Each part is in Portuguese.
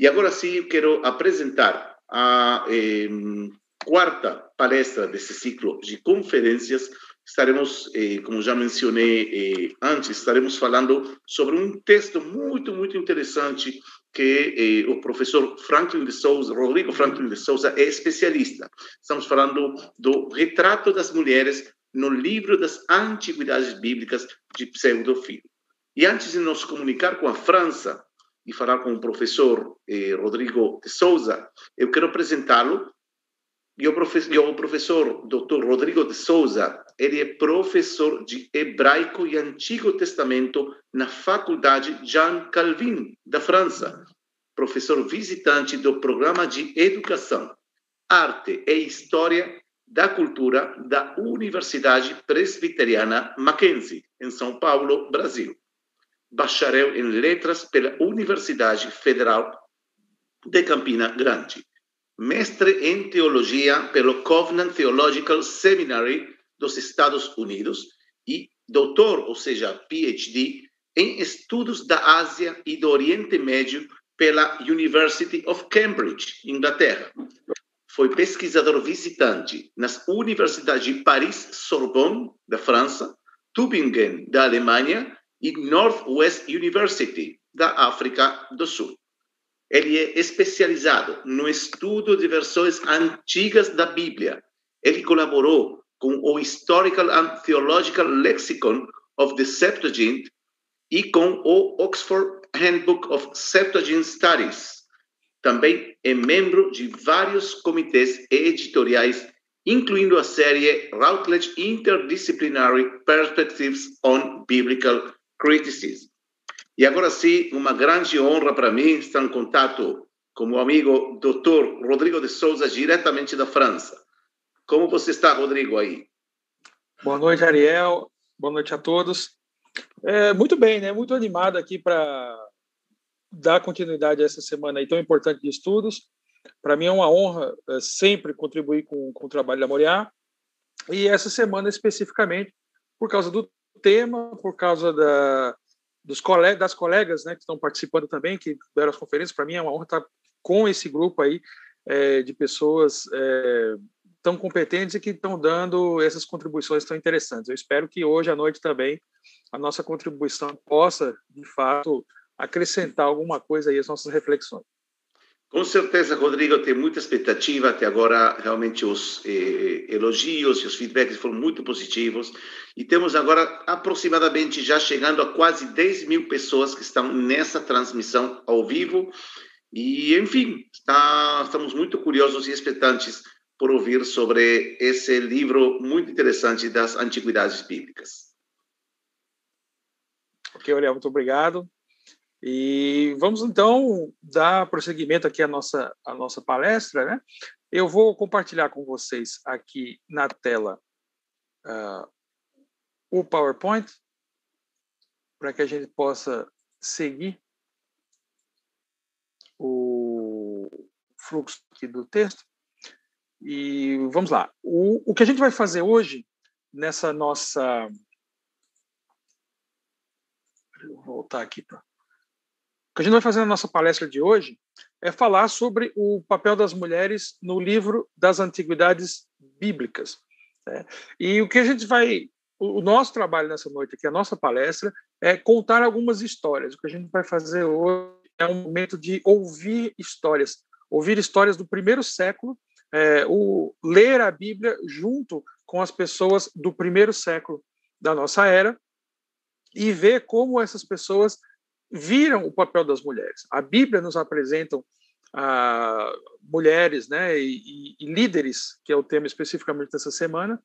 E agora sim, quero apresentar a eh, quarta palestra desse ciclo de conferências. Estaremos, eh, como já mencionei eh, antes, estaremos falando sobre um texto muito, muito interessante que eh, o professor Franklin de Souza, Rodrigo Franklin de Souza, é especialista. Estamos falando do retrato das mulheres no livro das antiguidades bíblicas de Pseudofilo. E antes de nos comunicar com a França e falar com o professor eh, Rodrigo de Souza, eu quero apresentá-lo. E o professor, o professor Dr. Rodrigo de Souza, ele é professor de hebraico e Antigo Testamento na Faculdade Jean Calvin, da França. Professor visitante do programa de Educação, Arte e História da Cultura da Universidade Presbiteriana Mackenzie, em São Paulo, Brasil. Bacharel em Letras pela Universidade Federal de Campina Grande. Mestre em Teologia pelo Covenant Theological Seminary dos Estados Unidos e doutor, ou seja, PhD, em Estudos da Ásia e do Oriente Médio pela University of Cambridge, Inglaterra foi pesquisador visitante nas universidades de Paris, Sorbonne, da França, Tübingen, da Alemanha, e Northwest University, da África do Sul. Ele é especializado no estudo de versões antigas da Bíblia. Ele colaborou com o Historical and Theological Lexicon of the Septuagint e com o Oxford Handbook of Septuagint Studies, também é membro de vários comitês editoriais, incluindo a série Routledge Interdisciplinary Perspectives on Biblical Criticism. E agora sim, uma grande honra para mim estar em contato com o amigo Dr. Rodrigo de Souza, diretamente da França. Como você está, Rodrigo, aí? Boa noite, Ariel. Boa noite a todos. É, muito bem, né? Muito animado aqui para dar continuidade a essa semana aí tão importante de estudos. Para mim é uma honra é, sempre contribuir com, com o trabalho da Moriá. E essa semana especificamente, por causa do tema, por causa da, dos colegas, das colegas né, que estão participando também, que deram as conferências, para mim é uma honra estar com esse grupo aí é, de pessoas é, tão competentes e que estão dando essas contribuições tão interessantes. Eu espero que hoje à noite também a nossa contribuição possa, de fato, acrescentar alguma coisa aí às nossas reflexões. Com certeza, Rodrigo, tem muita expectativa. Até agora, realmente, os eh, elogios e os feedbacks foram muito positivos. E temos agora aproximadamente já chegando a quase 10 mil pessoas que estão nessa transmissão ao vivo. E, enfim, está, estamos muito curiosos e expectantes por ouvir sobre esse livro muito interessante das antiguidades bíblicas. Ok, Ariel, muito obrigado. E vamos então dar prosseguimento aqui à nossa, à nossa palestra. Né? Eu vou compartilhar com vocês aqui na tela uh, o PowerPoint para que a gente possa seguir o fluxo aqui do texto. E vamos lá. O, o que a gente vai fazer hoje nessa nossa. Vou voltar aqui para que a gente vai fazer na nossa palestra de hoje é falar sobre o papel das mulheres no livro das antiguidades bíblicas. Né? E o que a gente vai. O nosso trabalho nessa noite aqui, a nossa palestra, é contar algumas histórias. O que a gente vai fazer hoje é um momento de ouvir histórias, ouvir histórias do primeiro século, é, o ler a Bíblia junto com as pessoas do primeiro século da nossa era e ver como essas pessoas viram o papel das mulheres. A Bíblia nos apresenta ah, mulheres né, e, e, líderes, que é o tema especificamente dessa semana,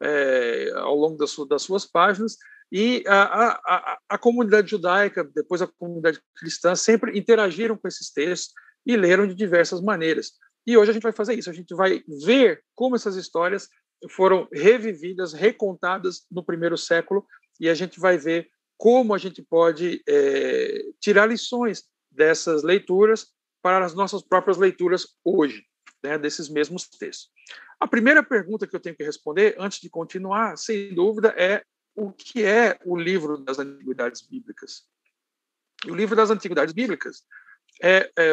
é, ao longo das, das, suas páginas, e a, a, a, comunidade judaica, depois a comunidade cristã, sempre interagiram com esses textos e leram de diversas maneiras. E hoje a gente vai fazer isso, a gente vai ver como essas histórias foram revividas, recontadas no primeiro século, e a gente vai ver como a gente pode é, tirar lições dessas leituras para as nossas próprias leituras hoje, né, desses mesmos textos. A primeira pergunta que eu tenho que responder, antes de continuar, sem dúvida, é o que é o livro das Antiguidades Bíblicas? o livro das Antiguidades Bíblicas é, é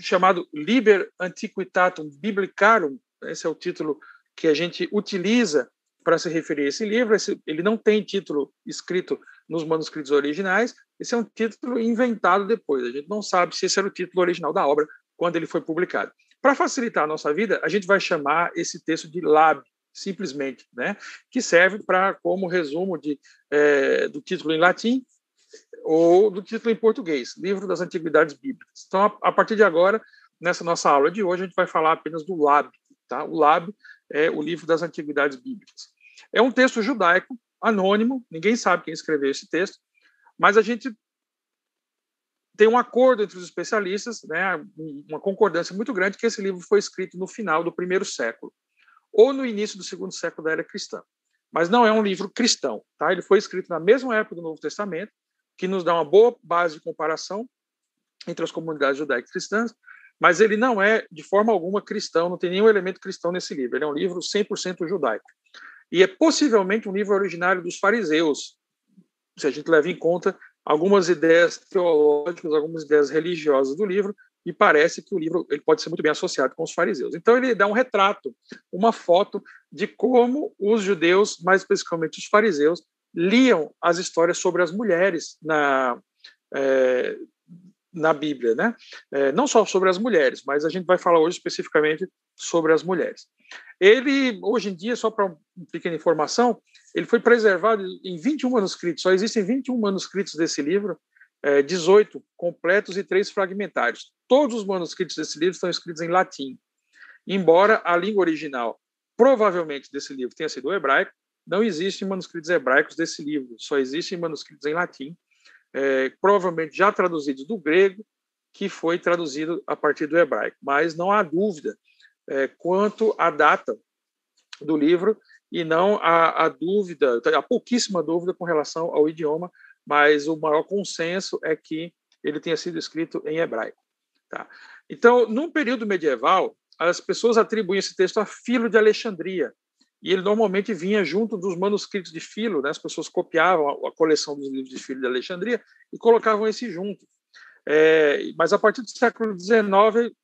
chamado Liber Antiquitatum Biblicarum, esse é o título que a gente utiliza para se referir a esse livro. Esse, ele não tem título escrito nos manuscritos originais, esse é um título inventado depois. A gente não sabe se esse era o título original da obra quando ele foi publicado. Para facilitar a nossa vida, a gente vai chamar esse texto de Lab, simplesmente, né? que serve para como resumo de, é, do título em latim ou do título em português, Livro das Antiguidades Bíblicas. Então, a, a partir de agora, nessa nossa aula de hoje, a gente vai falar apenas do Lab. Tá? O Lab é o Livro das Antiguidades Bíblicas. É um texto judaico, anônimo, ninguém sabe quem escreveu esse texto, mas a gente tem um acordo entre os especialistas, né, uma concordância muito grande que esse livro foi escrito no final do primeiro século ou no início do segundo século da era cristã. Mas não é um livro cristão, tá? Ele foi escrito na mesma época do Novo Testamento, que nos dá uma boa base de comparação entre as comunidades judaicas cristãs, mas ele não é de forma alguma cristão, não tem nenhum elemento cristão nesse livro. Ele é um livro 100% judaico. E é possivelmente um livro originário dos fariseus, se a gente leva em conta algumas ideias teológicas, algumas ideias religiosas do livro, e parece que o livro ele pode ser muito bem associado com os fariseus. Então ele dá um retrato, uma foto de como os judeus, mais especificamente os fariseus, liam as histórias sobre as mulheres na é, na Bíblia, né? É, não só sobre as mulheres, mas a gente vai falar hoje especificamente sobre as mulheres. Ele, hoje em dia, só para uma pequena informação, ele foi preservado em 21 manuscritos, só existem 21 manuscritos desse livro, é, 18 completos e 3 fragmentários. Todos os manuscritos desse livro estão escritos em latim, embora a língua original, provavelmente, desse livro tenha sido o hebraico, não existem manuscritos hebraicos desse livro, só existem manuscritos em latim, é, provavelmente já traduzidos do grego, que foi traduzido a partir do hebraico. Mas não há dúvida é, quanto à data do livro e não há, há dúvida, há pouquíssima dúvida com relação ao idioma, mas o maior consenso é que ele tenha sido escrito em hebraico. Tá? Então, num período medieval, as pessoas atribuem esse texto a Filo de Alexandria, e ele normalmente vinha junto dos manuscritos de Filo, né? as pessoas copiavam a, coleção dos livros de Filo de Alexandria e colocavam esse junto. É, mas a partir do século XIX,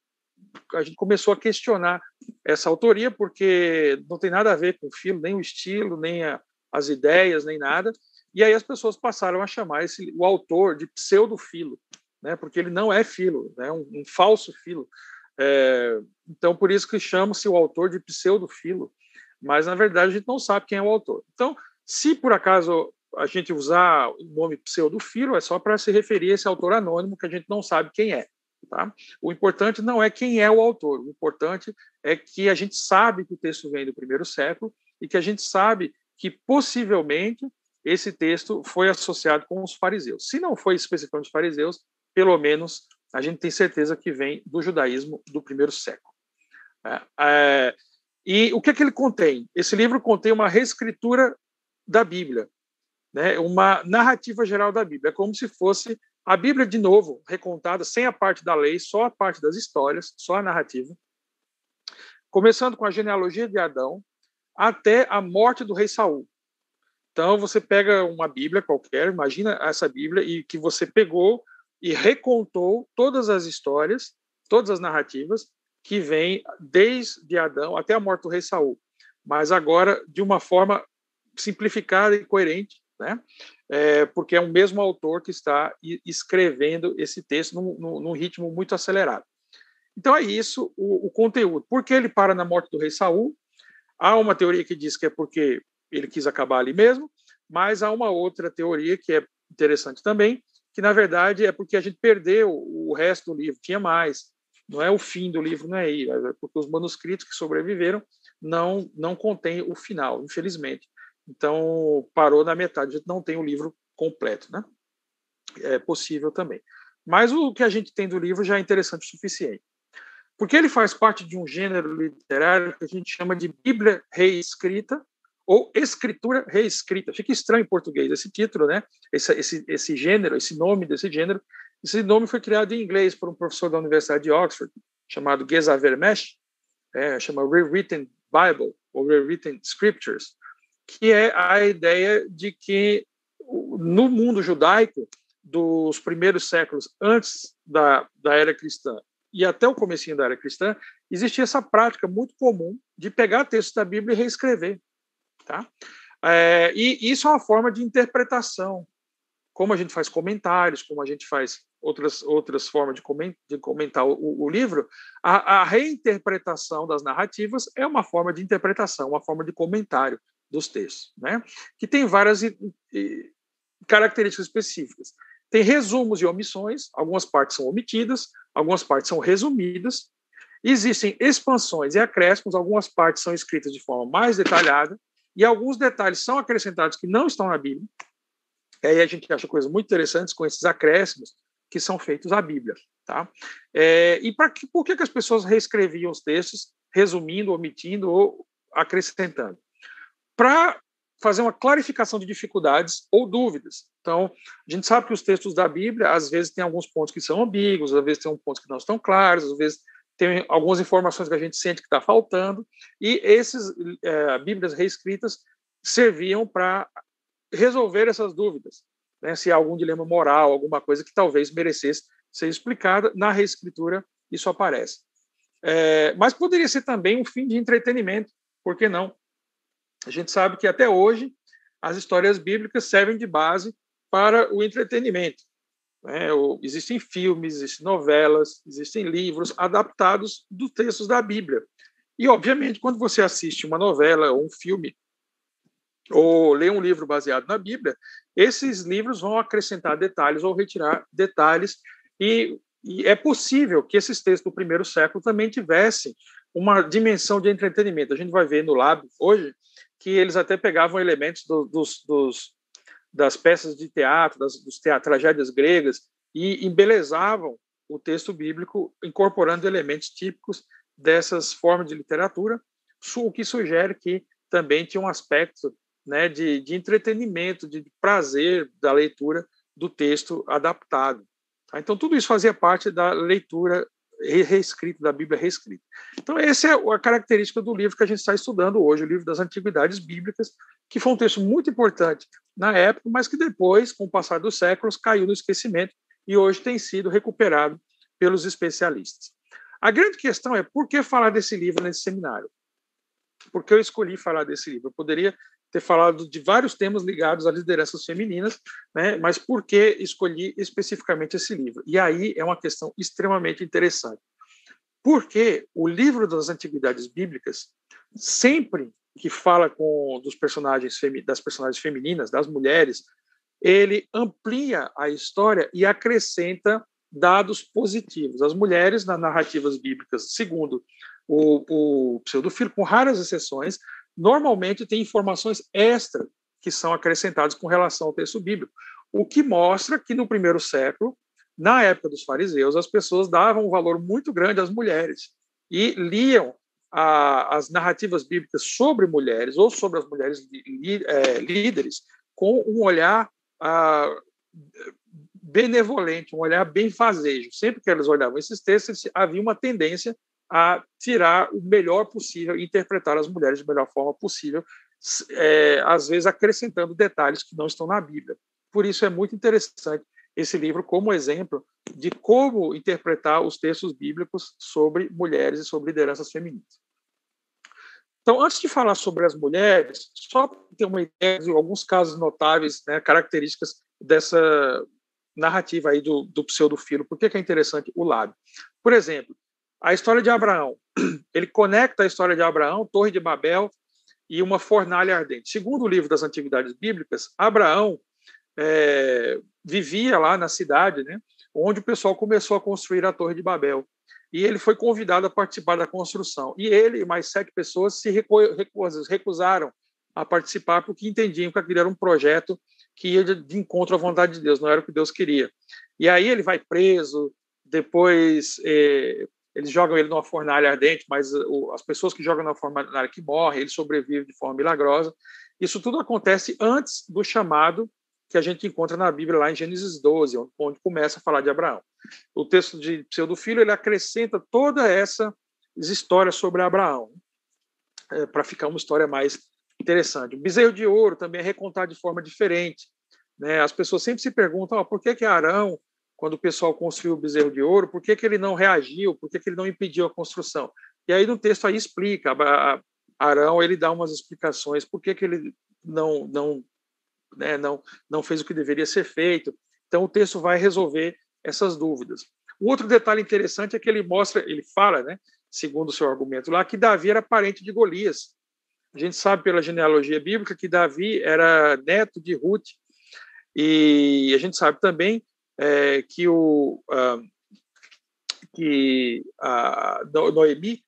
a gente começou a questionar essa autoria, porque não tem nada a ver com Filo, nem o estilo, nem a, as ideias, nem nada. E aí as pessoas passaram a chamar esse, o autor de pseudo-filo, né? porque ele não é Filo, é né? um, um falso Filo. É, então, por isso que chama-se o autor de pseudo-filo mas na verdade a gente não sabe quem é o autor. Então, se por acaso a gente usar o nome pseudofilo, é só para se referir a esse autor anônimo que a gente não sabe quem é. Tá? O importante não é quem é o autor, o importante é que a gente sabe que o texto vem do primeiro século e que a gente sabe que possivelmente esse texto foi associado com os fariseus. Se não foi especificamente os fariseus, pelo menos a gente tem certeza que vem do judaísmo do primeiro século. É, é e o que, é que ele contém? Esse livro contém uma reescritura da Bíblia, né? uma narrativa geral da Bíblia. É como se fosse a Bíblia, de novo, recontada, sem a parte da lei, só a parte das histórias, só a narrativa. Começando com a genealogia de Adão até a morte do rei Saul. Então, você pega uma Bíblia qualquer, imagina essa Bíblia, e que você pegou e recontou todas as histórias, todas as narrativas, que vem desde Adão até a morte do rei Saul, mas agora de uma forma simplificada e coerente, né? É, porque é o mesmo autor que está escrevendo esse texto num, num, num ritmo muito acelerado. Então é isso o, o, conteúdo. Por que ele para na morte do rei Saul? Há uma teoria que diz que é porque ele quis acabar ali mesmo, mas há uma outra teoria que é interessante também, que na verdade é porque a gente perdeu o resto do livro, tinha mais. Não é o fim do livro, não é aí, é porque os manuscritos que sobreviveram não não contêm o final, infelizmente. Então parou na metade, a gente não tem o livro completo, né? É possível também. Mas o que a gente tem do livro já é interessante o suficiente. Porque ele faz parte de um gênero literário que a gente chama de Bíblia reescrita ou escritura reescrita. Fica estranho em português esse título, né? Esse, esse, esse gênero, esse nome desse gênero, esse nome foi criado em inglês por um professor da Universidade de Oxford, chamado Geza Vermesh, é, chama Rewritten Bible, ou Rewritten Scriptures, que é a ideia de que no mundo judaico dos primeiros séculos antes da, da era cristã e até o comecinho da era cristã, existia essa prática muito comum de pegar textos da Bíblia e reescrever. Tá? É, e isso é uma forma de interpretação, como a gente faz comentários, como a gente faz outras, outras formas de, de comentar o, o livro, a, a, reinterpretação das narrativas é uma forma de interpretação, uma forma de comentário dos textos, né? que tem várias características específicas. Tem resumos e omissões, algumas partes são omitidas, algumas partes são resumidas, existem expansões e acréscimos, algumas partes são escritas de forma mais detalhada, e alguns detalhes são acrescentados que não estão na Bíblia. E aí a gente acha coisas muito interessantes com esses acréscimos que são feitos à Bíblia. Tá? É, e para que, por que, que as pessoas reescreviam os textos, resumindo, omitindo ou acrescentando? Para fazer uma clarificação de dificuldades ou dúvidas. Então, a gente sabe que os textos da Bíblia, às vezes, tem alguns pontos que são ambíguos, às vezes tem pontos que não estão claros, às vezes tem algumas informações que a gente sente que está faltando, e esses é, Bíblias reescritas serviam para resolver essas dúvidas, né? se há algum dilema moral, alguma coisa que talvez merecesse ser explicada, na reescritura isso aparece. É, mas poderia ser também um fim de entretenimento, por que não? A gente sabe que até hoje as histórias bíblicas servem de base para o entretenimento. Né? Existem filmes, existem novelas, existem livros adaptados dos textos da Bíblia. E, obviamente, quando você assiste uma novela ou um filme, ou lê um livro baseado na Bíblia, esses livros vão acrescentar detalhes ou retirar detalhes, e, e é possível que esses textos do primeiro século também tivessem uma dimensão de entretenimento. A gente vai ver no Lab hoje que eles até pegavam elementos do, dos, dos, das peças de teatro, das teatro, tragédias gregas, e embelezavam o texto bíblico, incorporando elementos típicos dessas formas de literatura, o que sugere que também tinha um aspecto né, de, de entretenimento, de prazer da leitura do texto adaptado. Tá? Então, tudo isso fazia parte da leitura reescrito, da Bíblia reescrita. Então, essa é a característica do livro que a gente está estudando hoje, o livro das Antiguidades Bíblicas, que foi um texto muito importante na época, mas que depois, com o passar dos séculos, caiu no esquecimento e hoje tem sido recuperado pelos especialistas. A grande questão é por que falar desse livro nesse seminário? Por que eu escolhi falar desse livro? Eu poderia ter falado de vários temas ligados a lideranças femininas, né? mas por que escolhi especificamente esse livro? E aí é uma questão extremamente interessante. Porque o livro das antiguidades bíblicas, sempre que fala com dos personagens das personagens femininas, das mulheres, ele amplia a história e acrescenta dados positivos. As mulheres, nas narrativas bíblicas, segundo o, o pseudofilo, com raras exceções, normalmente tem informações extra que são acrescentadas com relação ao texto bíblico, o que mostra que no primeiro século, na época dos fariseus, as pessoas davam um valor muito grande às mulheres e liam a, as narrativas bíblicas sobre mulheres ou sobre as mulheres li, é, líderes com um olhar a, benevolente, um olhar benfazejo. Sempre que elas olhavam esses textos, havia uma tendência a tirar o melhor possível interpretar as mulheres da melhor forma possível, é, às vezes acrescentando detalhes que não estão na Bíblia. Por isso é muito interessante esse livro como exemplo de como interpretar os textos bíblicos sobre mulheres e sobre lideranças femininas. Então, antes de falar sobre as mulheres, só para ter uma ideia de alguns casos notáveis, né, características dessa narrativa aí do, do pseudofilo, por que, que é interessante o lábio? Por exemplo, a história de Abraão. Ele conecta a história de Abraão, Torre de Babel e uma fornalha ardente. Segundo o livro das Antiguidades Bíblicas, Abraão é, vivia lá na cidade, né, onde o pessoal começou a construir a Torre de Babel. E ele foi convidado a participar da construção. E ele e mais sete pessoas se recusaram a participar porque entendiam que aquilo era um projeto que ia de encontro à vontade de Deus, não era o que Deus queria. E aí ele vai preso, depois é, eles jogam ele numa fornalha ardente, mas uh, as pessoas que jogam na fornalha que morrem, ele sobrevive de forma milagrosa. Isso tudo acontece antes do chamado que a gente encontra na Bíblia lá em Gênesis 12, onde começa a falar de Abraão. O texto de Pseudofilho ele acrescenta toda essa história sobre Abraão, é, para ficar uma história mais interessante. O bezerro de ouro também é recontado de forma diferente. Né? As pessoas sempre se perguntam oh, por que, que Arão quando o pessoal construiu o bezerro de ouro, por que, que ele não reagiu, por que, que ele não impediu a construção. E aí no texto aí explica, Arão ele dá umas explicações por que, que ele não, não, né, não, não fez o que deveria ser feito. Então o texto vai resolver essas dúvidas. O outro detalhe interessante é que ele mostra, ele fala, né, segundo o seu argumento lá, que Davi era parente de Golias. A gente sabe pela genealogia bíblica que Davi era neto de Ruth, e a gente sabe também é, que, o, uh, que a Noemi,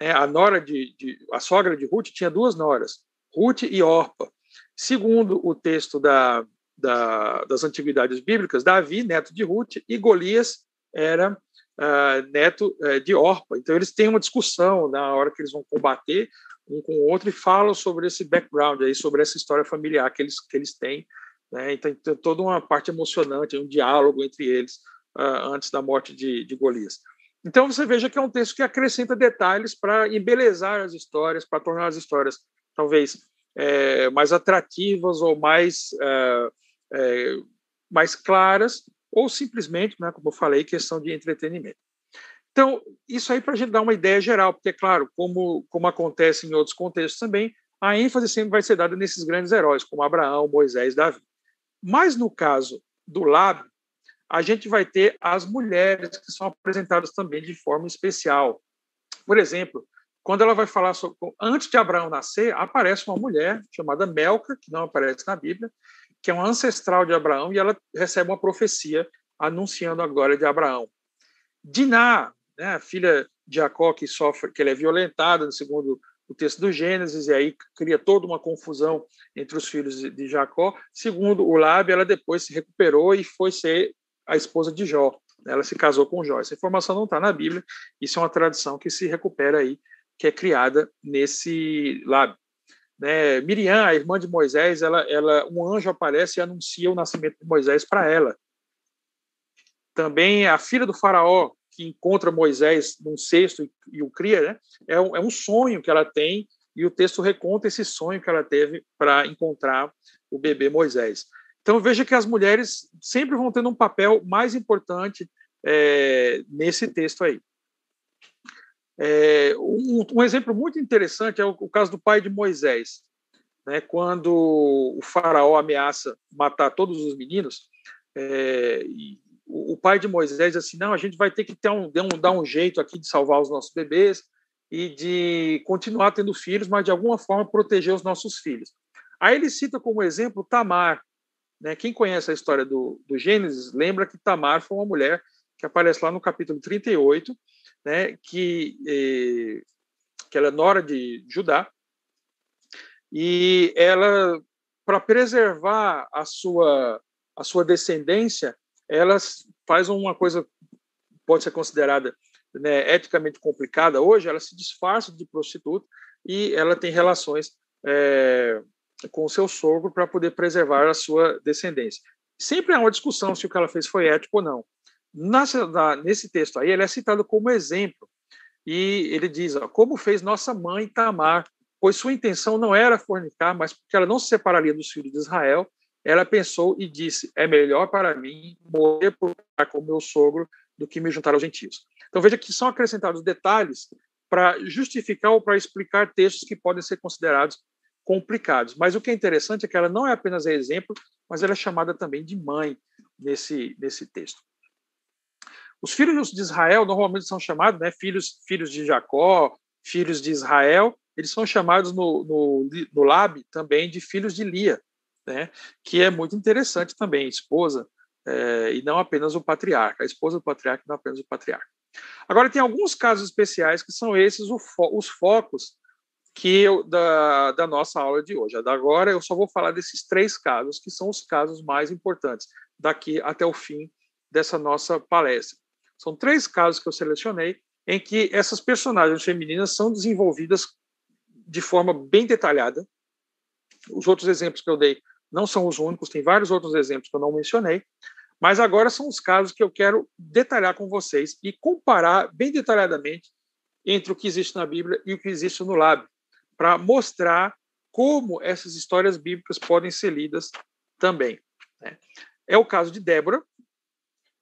né, a nora de, de, a sogra de Ruth, tinha duas noras, Ruth e Orpa. Segundo o texto da, da, das antiguidades bíblicas, Davi, neto de Ruth, e Golias era uh, neto uh, de Orpa. Então, eles têm uma discussão na hora que eles vão combater um com o outro e falam sobre esse background, aí, sobre essa história familiar que eles, que eles têm. Né? Então, tem toda uma parte emocionante, um diálogo entre eles uh, antes da morte de, de Golias. Então, você veja que é um texto que acrescenta detalhes para embelezar as histórias, para tornar as histórias talvez é, mais atrativas ou mais, é, é, mais claras, ou simplesmente, né, como eu falei, questão de entretenimento. Então, isso aí para a gente dar uma ideia geral, porque, é claro, como, como acontece em outros contextos também, a ênfase sempre vai ser dada nesses grandes heróis, como Abraão, Moisés, Davi. Mas no caso do lábio, a gente vai ter as mulheres que são apresentadas também de forma especial. Por exemplo, quando ela vai falar sobre. Antes de Abraão nascer, aparece uma mulher chamada Melca, que não aparece na Bíblia, que é uma ancestral de Abraão, e ela recebe uma profecia anunciando a glória de Abraão. Diná, né, a filha de Jacó, que sofre, que ela é violentada, segundo o texto do Gênesis, e aí cria toda uma confusão entre os filhos de Jacó. Segundo o Lábio, ela depois se recuperou e foi ser a esposa de Jó. Ela se casou com Jó. Essa informação não está na Bíblia, isso é uma tradição que se recupera aí, que é criada nesse Lábio. Né? Miriam, a irmã de Moisés, ela, ela, um anjo aparece e anuncia o nascimento de Moisés para ela. Também a filha do faraó, que encontra Moisés num cesto e, e o cria, né? é, um, é um sonho que ela tem e o texto reconta esse sonho que ela teve para encontrar o bebê Moisés. Então veja que as mulheres sempre vão tendo um papel mais importante é, nesse texto aí. É, um, um, exemplo muito interessante é o, o, caso do pai de Moisés, né, quando o faraó ameaça matar todos os meninos, é, o, pai de Moisés assim, não, a gente vai ter que ter um, um, dar um jeito aqui de salvar os nossos bebês e de continuar tendo filhos, mas de alguma forma proteger os nossos filhos. Aí ele cita como exemplo Tamar. Né? Quem conhece a história do, do Gênesis lembra que Tamar foi uma mulher que aparece lá no capítulo 38, né, que, eh, que ela é nora de Judá, e ela, para preservar a sua, a sua descendência, ela faz uma coisa pode ser considerada né, eticamente complicada hoje, ela se disfarça de prostituta e ela tem relações é, com o seu sogro para poder preservar a sua descendência. Sempre há uma discussão se o que ela fez foi ético ou não. Nessa, na, nesse texto aí, ele é citado como exemplo. E ele diz: ó, Como fez nossa mãe Tamar, pois sua intenção não era fornicar, mas porque ela não se separaria dos filhos de Israel, ela pensou e disse: É melhor para mim morrer por com meu sogro do que me juntar aos gentios. Então veja que são acrescentados detalhes para justificar ou para explicar textos que podem ser considerados complicados. Mas o que é interessante é que ela não é apenas exemplo, mas ela é chamada também de mãe nesse, nesse texto. Os filhos de Israel normalmente são chamados, né, filhos, filhos de Jacó, filhos de Israel, eles são chamados no, no, no Lab também de filhos de Lia, né, que é muito interessante também, esposa, é, e não apenas o patriarca, a esposa do patriarca, não apenas o patriarca. Agora, tem alguns casos especiais que são esses fo os focos que eu, da, da nossa aula de hoje. Agora, eu só vou falar desses três casos, que são os casos mais importantes, daqui até o fim dessa nossa palestra. São três casos que eu selecionei em que essas personagens femininas são desenvolvidas de forma bem detalhada. Os outros exemplos que eu dei não são os únicos, tem vários outros exemplos que eu não mencionei, mas agora são os casos que eu quero detalhar com vocês e comparar bem detalhadamente entre o que existe na Bíblia e o que existe no Lábio, para mostrar como essas histórias bíblicas podem ser lidas também. Né? É o caso de Débora,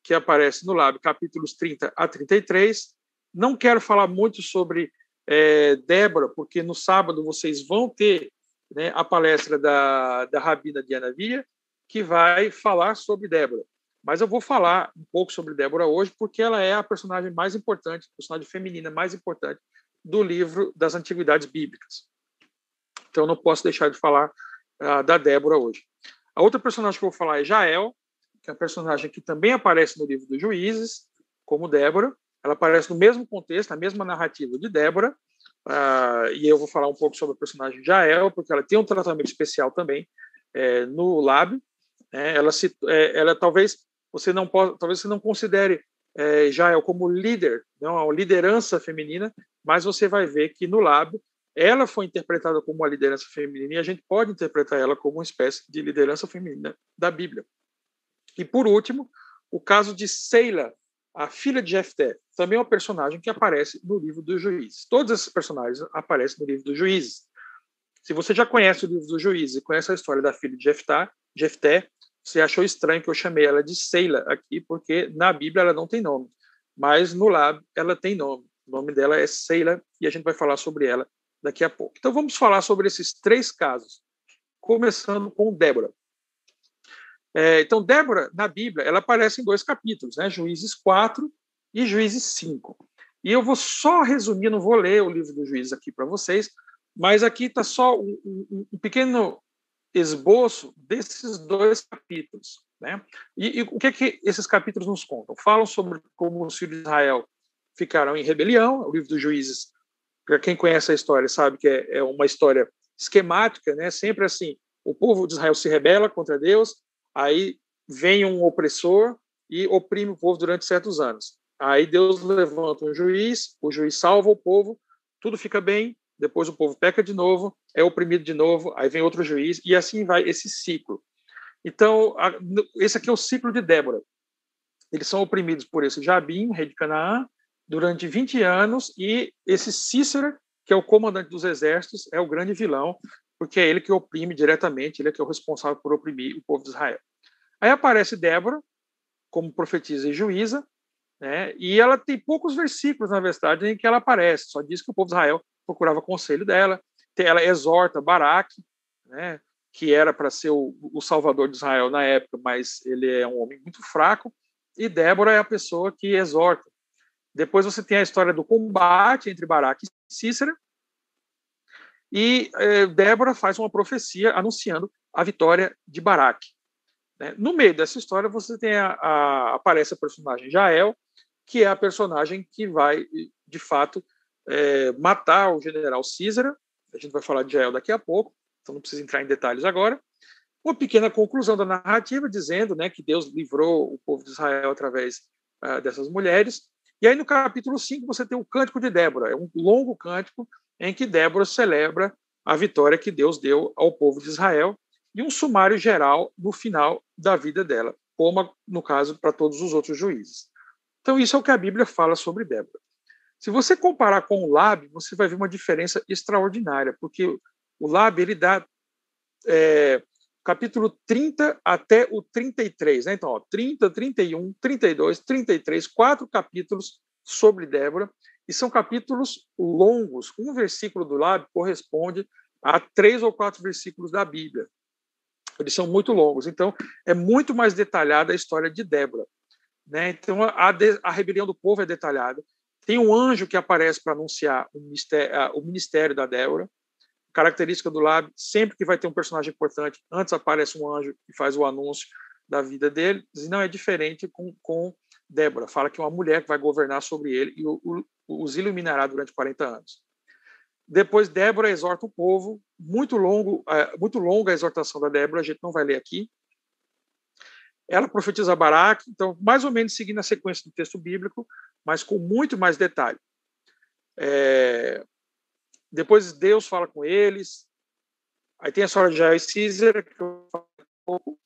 que aparece no Lab, capítulos 30 a 33. Não quero falar muito sobre é, Débora, porque no sábado vocês vão ter né, a palestra da, da Rabina Diana Via, que vai falar sobre Débora. Mas eu vou falar um pouco sobre Débora hoje, porque ela é a personagem mais importante, a personagem feminina mais importante do livro das Antiguidades Bíblicas. Então, não posso deixar de falar uh, da Débora hoje. A outra personagem que eu vou falar é Jael, que é a personagem que também aparece no livro dos Juízes, como Débora. Ela aparece no mesmo contexto, na mesma narrativa de Débora. Uh, e eu vou falar um pouco sobre a personagem Jael, porque ela tem um tratamento especial também é, no Lab. É, ela, se, é, ela talvez você não pode, talvez você não considere é, Jael como líder, não, uma liderança feminina, mas você vai ver que no Lab ela foi interpretada como uma liderança feminina e a gente pode interpretar ela como uma espécie de liderança feminina da Bíblia. E por último, o caso de Seila, a filha de Jefté, também é uma personagem que aparece no livro dos Juízes. Todos esses personagens aparecem no livro dos Juízes. Se você já conhece o livro dos Juízes e conhece a história da filha de Jefté, Jefté, você achou estranho que eu chamei ela de Seila aqui, porque na Bíblia ela não tem nome, mas no Lab ela tem nome. O nome dela é Seila e a gente vai falar sobre ela daqui a pouco. Então vamos falar sobre esses três casos, começando com Débora. É, então, Débora, na Bíblia, ela aparece em dois capítulos, né? Juízes 4 e Juízes 5. E eu vou só resumir, não vou ler o livro do Juízes aqui para vocês, mas aqui está só um, um, um, pequeno esboço desses dois capítulos. Né? E, e, o que, que esses capítulos nos contam? Falam sobre como os filhos de Israel ficaram em rebelião, o livro dos Juízes para quem conhece a história sabe que é, é uma história esquemática, né? Sempre assim, o povo de Israel se rebela contra Deus, aí vem um opressor e oprime o povo durante certos anos. Aí Deus levanta um juiz, o juiz salva o povo, tudo fica bem, depois o povo peca de novo, é oprimido de novo, aí vem outro juiz, e assim vai esse ciclo. Então, a, esse aqui é o ciclo de Débora. Eles são oprimidos por esse Jabim, rei de Canaã, durante 20 anos e esse Cícera, que é o comandante dos exércitos, é o grande vilão, porque é ele que oprime diretamente, ele é que é o responsável por oprimir o povo de Israel. Aí aparece Débora como profetisa e juíza, né? E ela tem poucos versículos, na verdade, em que ela aparece. Só diz que o povo de Israel procurava conselho dela. Ela exorta Baraque, né? Que era para ser o, o salvador de Israel na época, mas ele é um homem muito fraco. E Débora é a pessoa que exorta. Depois você tem a história do combate entre Baraque e Cícera. E eh, Débora faz uma profecia anunciando a vitória de Baraque. Né? No meio dessa história, você tem a, a, aparece a personagem Jael, que é a personagem que vai, de fato, é, matar o general Císara. A gente vai falar de Jael daqui a pouco, então não precisa entrar em detalhes agora. Uma pequena conclusão da narrativa, dizendo né, que Deus livrou o povo de Israel através uh, dessas mulheres, e aí no capítulo 5 você tem o Cântico de Débora, é um longo cântico em que Débora celebra a vitória que Deus deu ao povo de Israel e um sumário geral no final da vida dela, como no caso para todos os outros juízes. Então isso é o que a Bíblia fala sobre Débora. Se você comparar com o Lab, você vai ver uma diferença extraordinária, porque o Lab ele dá é, capítulo 30 até o 33. Né? Então, ó, 30, 31, 32, 33, quatro capítulos sobre Débora, e são capítulos longos. Um versículo do lado corresponde a três ou quatro versículos da Bíblia. Eles são muito longos, então é muito mais detalhada a história de Débora. Né? Então, a, a rebelião do povo é detalhada. Tem um anjo que aparece para anunciar o ministério, o ministério da Débora característica do Lab, sempre que vai ter um personagem importante, antes aparece um anjo e faz o anúncio da vida dele, e não é diferente com, com Débora, fala que é uma mulher que vai governar sobre ele e o, o, os iluminará durante 40 anos. Depois Débora exorta o povo, muito longo, é, muito longa a exortação da Débora, a gente não vai ler aqui. Ela profetiza Baraque, então mais ou menos seguindo a sequência do texto bíblico, mas com muito mais detalhe. É, depois Deus fala com eles. Aí tem a história de Jair e Císera, que eu pouco.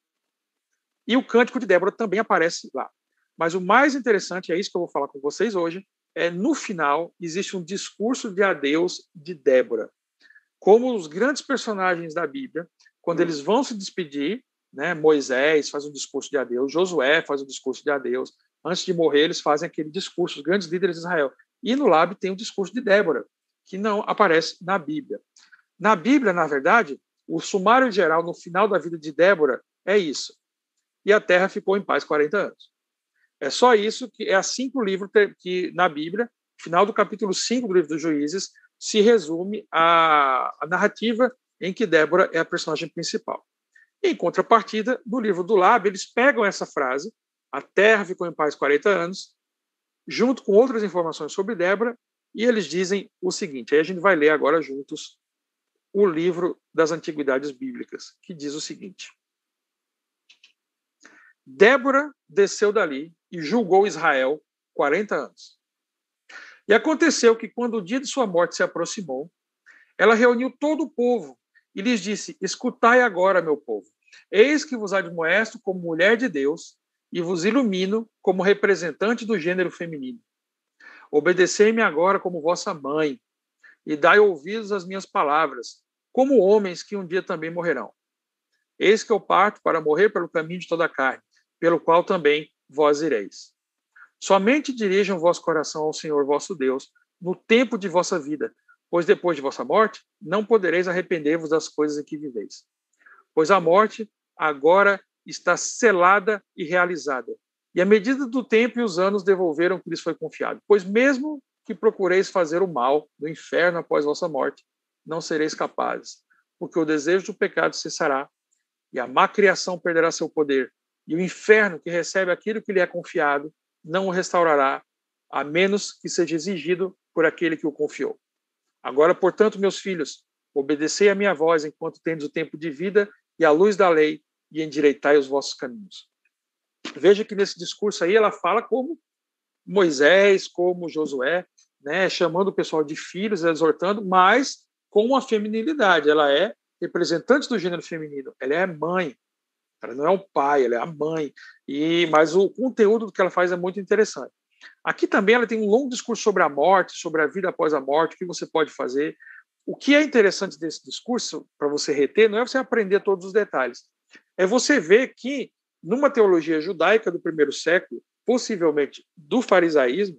E o cântico de Débora também aparece lá. Mas o mais interessante, é isso que eu vou falar com vocês hoje, é no final existe um discurso de adeus de Débora. Como os grandes personagens da Bíblia, quando eles vão se despedir, né, Moisés faz um discurso de adeus, Josué faz um discurso de adeus, antes de morrer, eles fazem aquele discurso, os grandes líderes de Israel. E no Lab tem o discurso de Débora, que não aparece na Bíblia. Na Bíblia, na verdade, o sumário geral no final da vida de Débora é isso. E a terra ficou em paz 40 anos. É só isso que é assim que o livro que na Bíblia, final do capítulo 5 do livro dos Juízes, se resume a, a narrativa em que Débora é a personagem principal. Em contrapartida, no livro do Lab, eles pegam essa frase, a terra ficou em paz 40 anos, junto com outras informações sobre Débora, e eles dizem o seguinte: aí a gente vai ler agora juntos o livro das Antiguidades Bíblicas, que diz o seguinte: Débora desceu dali e julgou Israel 40 anos. E aconteceu que, quando o dia de sua morte se aproximou, ela reuniu todo o povo e lhes disse: Escutai agora, meu povo. Eis que vos admoesto como mulher de Deus e vos ilumino como representante do gênero feminino. Obedecei-me agora como vossa mãe e dai ouvidos às minhas palavras, como homens que um dia também morrerão. Eis que eu parto para morrer pelo caminho de toda a carne, pelo qual também vós ireis. Somente dirijam vosso coração ao Senhor vosso Deus no tempo de vossa vida, pois depois de vossa morte não podereis arrepender-vos das coisas em que viveis. Pois a morte agora está selada e realizada. E a medida do tempo e os anos devolveram o que lhes foi confiado. Pois mesmo que procureis fazer o mal no inferno após vossa morte, não sereis capazes, porque o desejo do pecado cessará, e a má criação perderá seu poder, e o inferno que recebe aquilo que lhe é confiado não o restaurará, a menos que seja exigido por aquele que o confiou. Agora, portanto, meus filhos, obedecei a minha voz enquanto tendes o tempo de vida e a luz da lei, e endireitai os vossos caminhos. Veja que nesse discurso aí ela fala como Moisés, como Josué, né, chamando o pessoal de filhos, exortando, mas com uma feminilidade. Ela é representante do gênero feminino, ela é mãe, ela não é o pai, ela é a mãe. E mas o conteúdo que ela faz é muito interessante. Aqui também ela tem um longo discurso sobre a morte, sobre a vida após a morte, o que você pode fazer. O que é interessante desse discurso, para você reter, não é você aprender todos os detalhes, é você ver que, numa teologia judaica do primeiro século, possivelmente do farisaísmo,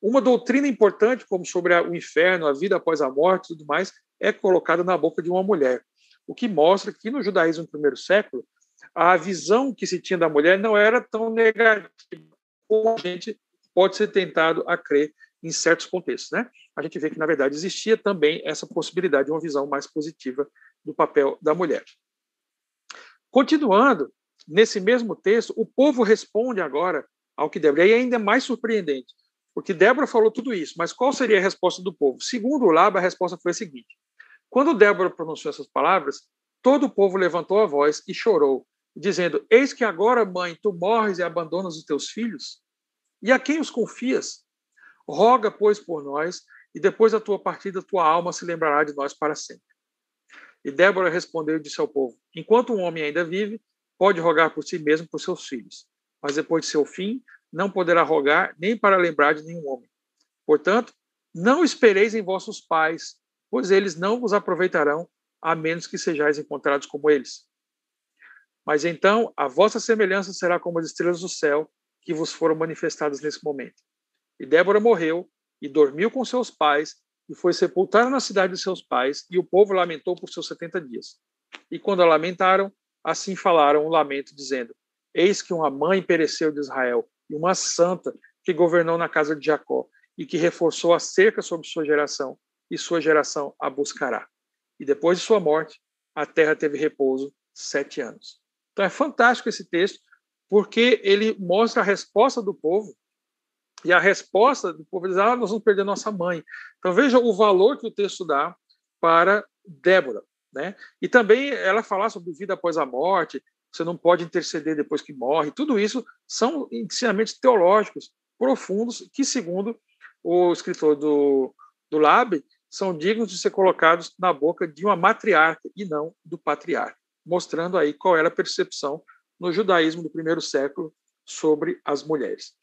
uma doutrina importante, como sobre o inferno, a vida após a morte tudo mais, é colocada na boca de uma mulher. O que mostra que no judaísmo do primeiro século, a visão que se tinha da mulher não era tão negativa como a gente pode ser tentado a crer em certos contextos. Né? A gente vê que, na verdade, existia também essa possibilidade de uma visão mais positiva do papel da mulher. Continuando, nesse mesmo texto, o povo responde agora ao que Débora. E ainda é mais surpreendente, porque Débora falou tudo isso, mas qual seria a resposta do povo? Segundo o Laba, a resposta foi a seguinte: quando Débora pronunciou essas palavras, todo o povo levantou a voz e chorou, dizendo: Eis que agora, mãe, tu morres e abandonas os teus filhos? E a quem os confias? Roga, pois, por nós, e depois da tua partida, tua alma se lembrará de nós para sempre. E Débora respondeu e disse ao povo: Enquanto um homem ainda vive, pode rogar por si mesmo por seus filhos, mas depois de seu fim, não poderá rogar nem para lembrar de nenhum homem. Portanto, não espereis em vossos pais, pois eles não vos aproveitarão, a menos que sejais encontrados como eles. Mas então a vossa semelhança será como as estrelas do céu que vos foram manifestadas nesse momento. E Débora morreu e dormiu com seus pais e foi sepultada na cidade de seus pais, e o povo lamentou por seus setenta dias. E quando a lamentaram, assim falaram um lamento, dizendo: Eis que uma mãe pereceu de Israel, e uma santa que governou na casa de Jacó, e que reforçou a cerca sobre sua geração, e sua geração a buscará. E depois de sua morte, a terra teve repouso sete anos. Então é fantástico esse texto, porque ele mostra a resposta do povo e a resposta do povo diz: ah, nós vamos perder nossa mãe. Então veja o valor que o texto dá para Débora. Né? E também ela falar sobre vida após a morte, você não pode interceder depois que morre. Tudo isso são ensinamentos teológicos profundos que, segundo o escritor do, do Lab, são dignos de ser colocados na boca de uma matriarca e não do patriarca, mostrando aí qual era a percepção no judaísmo do primeiro século sobre as mulheres.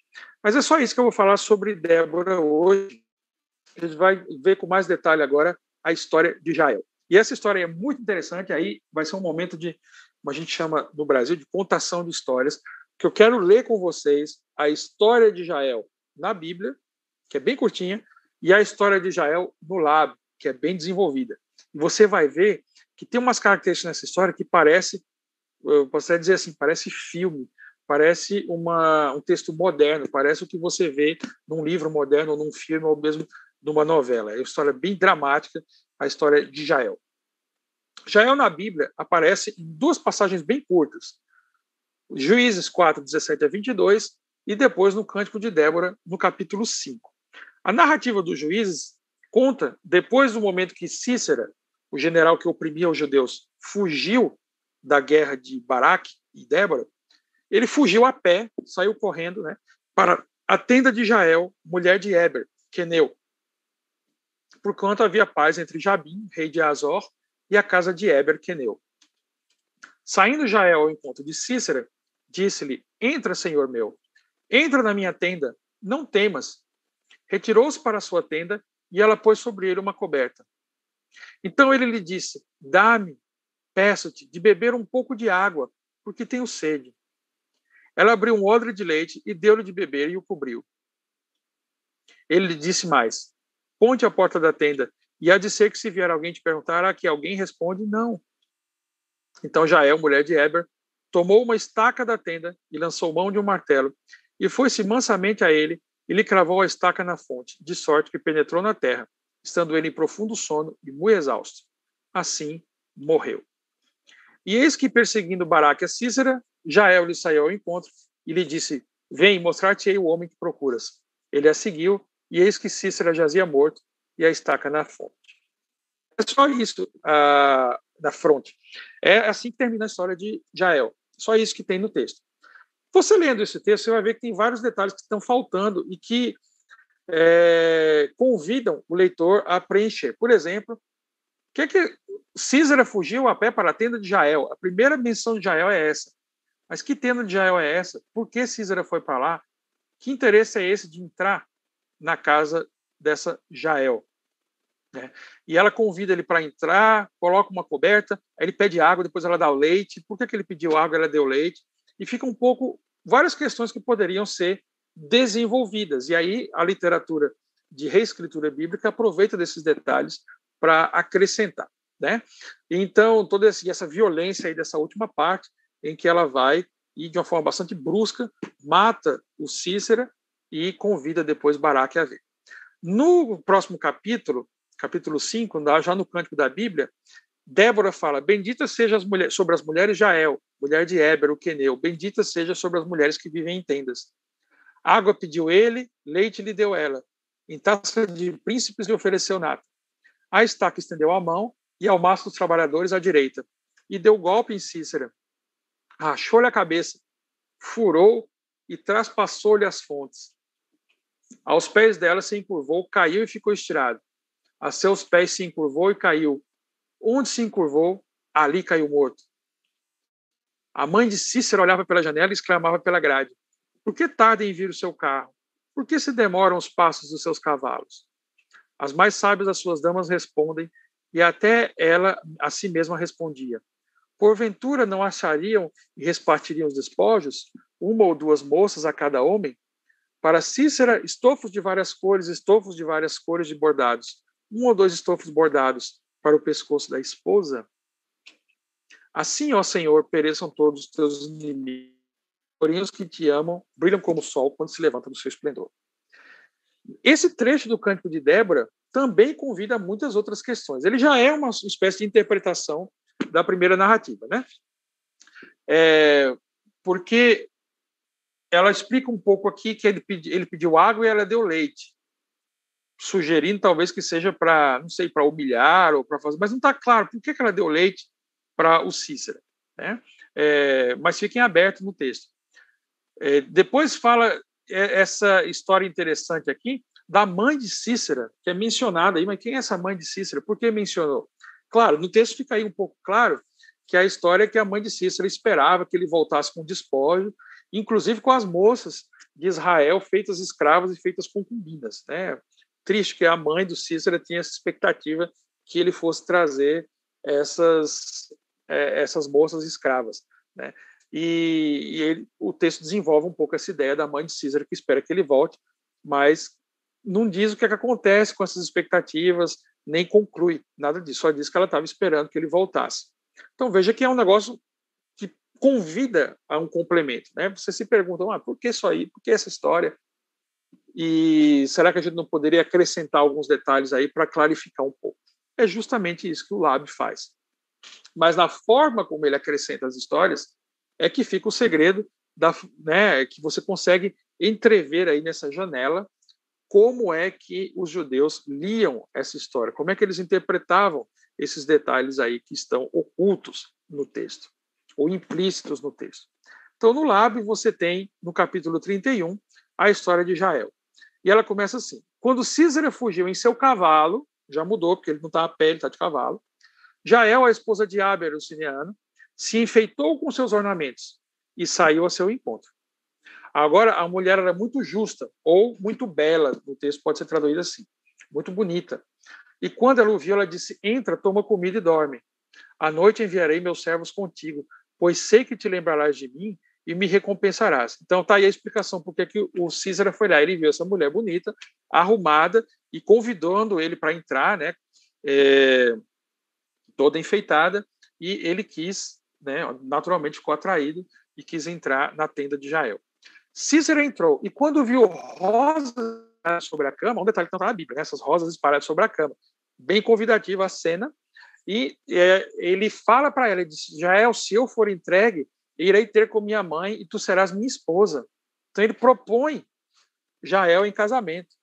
Mas é só isso que eu vou falar sobre Débora hoje. A gente vai ver com mais detalhe agora a história de Jael. E essa história é muito interessante, aí vai ser um momento de, como a gente chama no Brasil, de contação de histórias, que eu quero ler com vocês a história de Jael na Bíblia, que é bem curtinha, e a história de Jael no Lab, que é bem desenvolvida. E você vai ver que tem umas características nessa história que parece, eu posso até dizer assim, parece filme, parece uma, um texto moderno, parece o que você vê num livro moderno, num filme, ou mesmo numa novela. É uma história bem dramática, a história de Jael. Jael na Bíblia aparece em duas passagens bem curtas. Juízes 4, 17 a 22 e depois no Cântico de Débora, no capítulo 5. A narrativa dos Juízes conta, depois do momento que Cícera, o general que oprimia os judeus, fugiu da guerra de Baraque e Débora, ele fugiu a pé, saiu correndo né, para a tenda de Jael, mulher de Eber, Queneu, por quanto havia paz entre Jabim, rei de Azor, e a casa de Eber, Queneu. Saindo Jael ao encontro de Cícera, disse-lhe: Entra, senhor meu, entra na minha tenda, não temas. Retirou-se para a sua tenda e ela pôs sobre ele uma coberta. Então ele lhe disse: Dá-me, peço-te, de beber um pouco de água, porque tenho sede. Ela abriu um odre de leite e deu-lhe de beber e o cobriu. Ele lhe disse mais: Ponte a porta da tenda, e há de ser que se vier alguém te perguntar, aqui alguém responde: Não. Então Jael, mulher de Eber, tomou uma estaca da tenda e lançou mão de um martelo, e foi-se mansamente a ele, e lhe cravou a estaca na fonte, de sorte que penetrou na terra, estando ele em profundo sono e muito exausto. Assim morreu. E eis que, perseguindo Baraque a Cícera, Jael lhe saiu ao encontro e lhe disse: Vem, mostrar-te-ei o homem que procuras. Ele a seguiu, e eis que Cícera jazia morto e a estaca na fonte. É só isso uh, na fronte. É assim que termina a história de Jael. Só isso que tem no texto. Você lendo esse texto, você vai ver que tem vários detalhes que estão faltando e que é, convidam o leitor a preencher. Por exemplo, que que fugiu a pé para a tenda de Jael? A primeira menção de Jael é essa. Mas que tenda de Jael é essa? Por que Císara foi para lá? Que interesse é esse de entrar na casa dessa Jael? Né? E ela convida ele para entrar, coloca uma coberta, aí ele pede água, depois ela dá o leite. Por que, que ele pediu água ela deu leite? E fica um pouco várias questões que poderiam ser desenvolvidas. E aí a literatura de reescritura bíblica aproveita desses detalhes para acrescentar, né? Então, toda essa violência aí dessa última parte, em que ela vai e de uma forma bastante brusca mata o Cícera e convida depois Baraque a ver. No próximo capítulo, capítulo 5, já no cântico da Bíblia, Débora fala: Bendita seja as sobre as mulheres Jael, mulher de Éber, o queneu, bendita seja sobre as mulheres que vivem em tendas. Água pediu ele, leite lhe deu ela. Em taça de príncipes lhe ofereceu nada. A estaca estendeu a mão e ao maço dos trabalhadores à direita, e deu golpe em Cícera. Rachou-lhe a cabeça, furou e traspassou-lhe as fontes. Aos pés dela se encurvou, caiu e ficou estirado. A seus pés se encurvou e caiu, Onde se encurvou, ali caiu morto. A mãe de Cícero olhava pela janela e exclamava pela grade: Por que tarda em vir o seu carro? Por que se demoram os passos dos seus cavalos? As mais sábias das suas damas respondem, e até ela a si mesma respondia: Porventura não achariam e repartiriam os despojos, uma ou duas moças a cada homem? Para Cícera, estofos de várias cores, estofos de várias cores de bordados, um ou dois estofos bordados, para o pescoço da esposa? Assim, ó Senhor, pereçam todos os teus inimigos, porém os que te amam brilham como o sol quando se levanta do seu esplendor. Esse trecho do Cântico de Débora também convida a muitas outras questões. Ele já é uma espécie de interpretação da primeira narrativa, né? É, porque ela explica um pouco aqui que ele, pedi, ele pediu água e ela deu leite sugerindo talvez que seja para, não sei, para humilhar ou para fazer, mas não está claro por que, que ela deu leite para o Cícero, né? É, mas fiquem abertos no texto. É, depois fala é, essa história interessante aqui da mãe de Cícera, que é mencionada aí, mas quem é essa mãe de Cícera? Por que mencionou? Claro, no texto fica aí um pouco claro que a história é que a mãe de Cícera esperava que ele voltasse com despojo, inclusive com as moças de Israel feitas escravas e feitas concubinas, né? triste que a mãe do Cícero tinha essa expectativa que ele fosse trazer essas é, essas moças escravas, né? E, e ele, o texto desenvolve um pouco essa ideia da mãe de Císara que espera que ele volte, mas não diz o que, é que acontece com essas expectativas, nem conclui nada disso, só diz que ela estava esperando que ele voltasse. Então veja que é um negócio que convida a um complemento. Né? Você se pergunta, ah, por que isso aí? Por que essa história? E será que a gente não poderia acrescentar alguns detalhes aí para clarificar um pouco? É justamente isso que o Lab faz. Mas na forma como ele acrescenta as histórias, é que fica o segredo da, né, que você consegue entrever aí nessa janela como é que os judeus liam essa história, como é que eles interpretavam esses detalhes aí que estão ocultos no texto, ou implícitos no texto. Então, no Lábio, você tem, no capítulo 31, a história de Jael. E ela começa assim: Quando Císara fugiu em seu cavalo, já mudou, porque ele não está a pé, ele está de cavalo, Jael, a esposa de Aber, o siniano, se enfeitou com seus ornamentos e saiu a seu encontro. Agora, a mulher era muito justa, ou muito bela, o texto pode ser traduzido assim, muito bonita. E quando ela o viu, ela disse: Entra, toma comida e dorme. À noite enviarei meus servos contigo, pois sei que te lembrarás de mim e me recompensarás. Então tá aí a explicação porque que o Císara foi lá, ele viu essa mulher bonita, arrumada e convidando ele para entrar, né, é, toda enfeitada, e ele quis, né, naturalmente ficou atraído e quis entrar na tenda de Jael. Cícero entrou e quando viu rosas sobre a cama, um detalhe que não está na Bíblia, né? essas rosas espalhadas sobre a cama, bem convidativa a cena, e é, ele fala para ela, ele diz, Jael, se eu for entregue, irei ter com minha mãe e tu serás minha esposa. Então ele propõe Jael em casamento.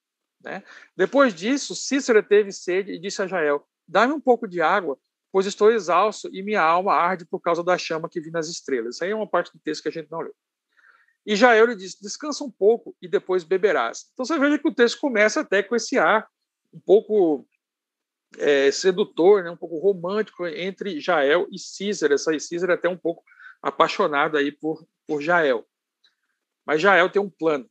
Né? Depois disso, Cícero teve sede e disse a Jael, dá-me um pouco de água, pois estou exausto e minha alma arde por causa da chama que vi nas estrelas. Isso aí é uma parte do texto que a gente não leu. E Jael lhe disse: descansa um pouco e depois beberás. Então você veja que o texto começa até com esse ar um pouco é, sedutor, né, um pouco romântico entre Jael e Císara. Essa Císara é até um pouco apaixonada aí por, por Jael. Mas Jael tem um plano.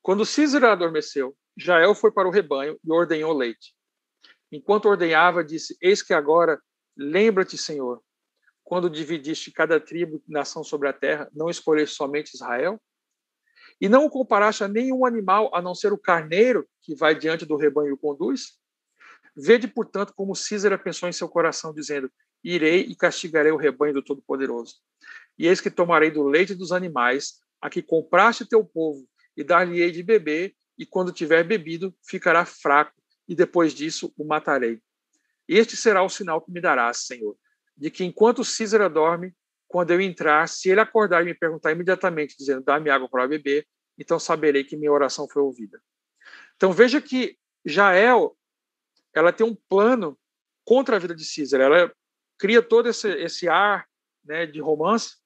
Quando Císara adormeceu, Jael foi para o rebanho e ordenhou leite. Enquanto ordenhava, disse: Eis que agora lembra-te, Senhor, quando dividiste cada tribo e nação sobre a terra, não escolheste somente Israel? E não o comparaste a nenhum animal, a não ser o carneiro que vai diante do rebanho e o conduz? Vede, portanto, como Císara pensou em seu coração, dizendo: Irei e castigarei o rebanho do Todo-Poderoso. E eis que tomarei do leite dos animais, a que compraste teu povo, e dar-lhe-ei de beber, e quando tiver bebido, ficará fraco, e depois disso o matarei. Este será o sinal que me darás, Senhor de que enquanto Císara dorme, quando eu entrar, se ele acordar e me perguntar imediatamente, dizendo, dá-me água para beber, então saberei que minha oração foi ouvida. Então veja que Jael, ela tem um plano contra a vida de Císara. Ela cria todo esse, esse ar né, de romance,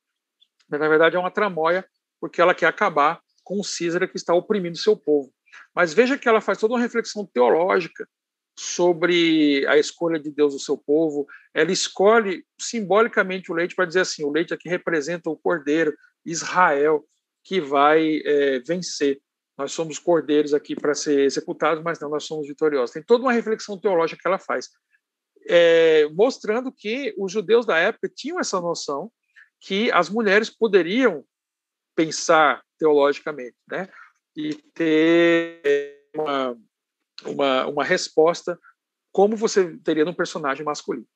mas na verdade é uma tramóia, porque ela quer acabar com o Císara que está oprimindo seu povo. Mas veja que ela faz toda uma reflexão teológica sobre a escolha de Deus do seu povo. Ela escolhe simbolicamente o leite para dizer assim: o leite aqui representa o cordeiro, Israel, que vai é, vencer. Nós somos cordeiros aqui para ser executados, mas não, nós somos vitoriosos. Tem toda uma reflexão teológica que ela faz, é, mostrando que os judeus da época tinham essa noção que as mulheres poderiam pensar teologicamente, né? E ter uma, uma, uma resposta como você teria num personagem masculino.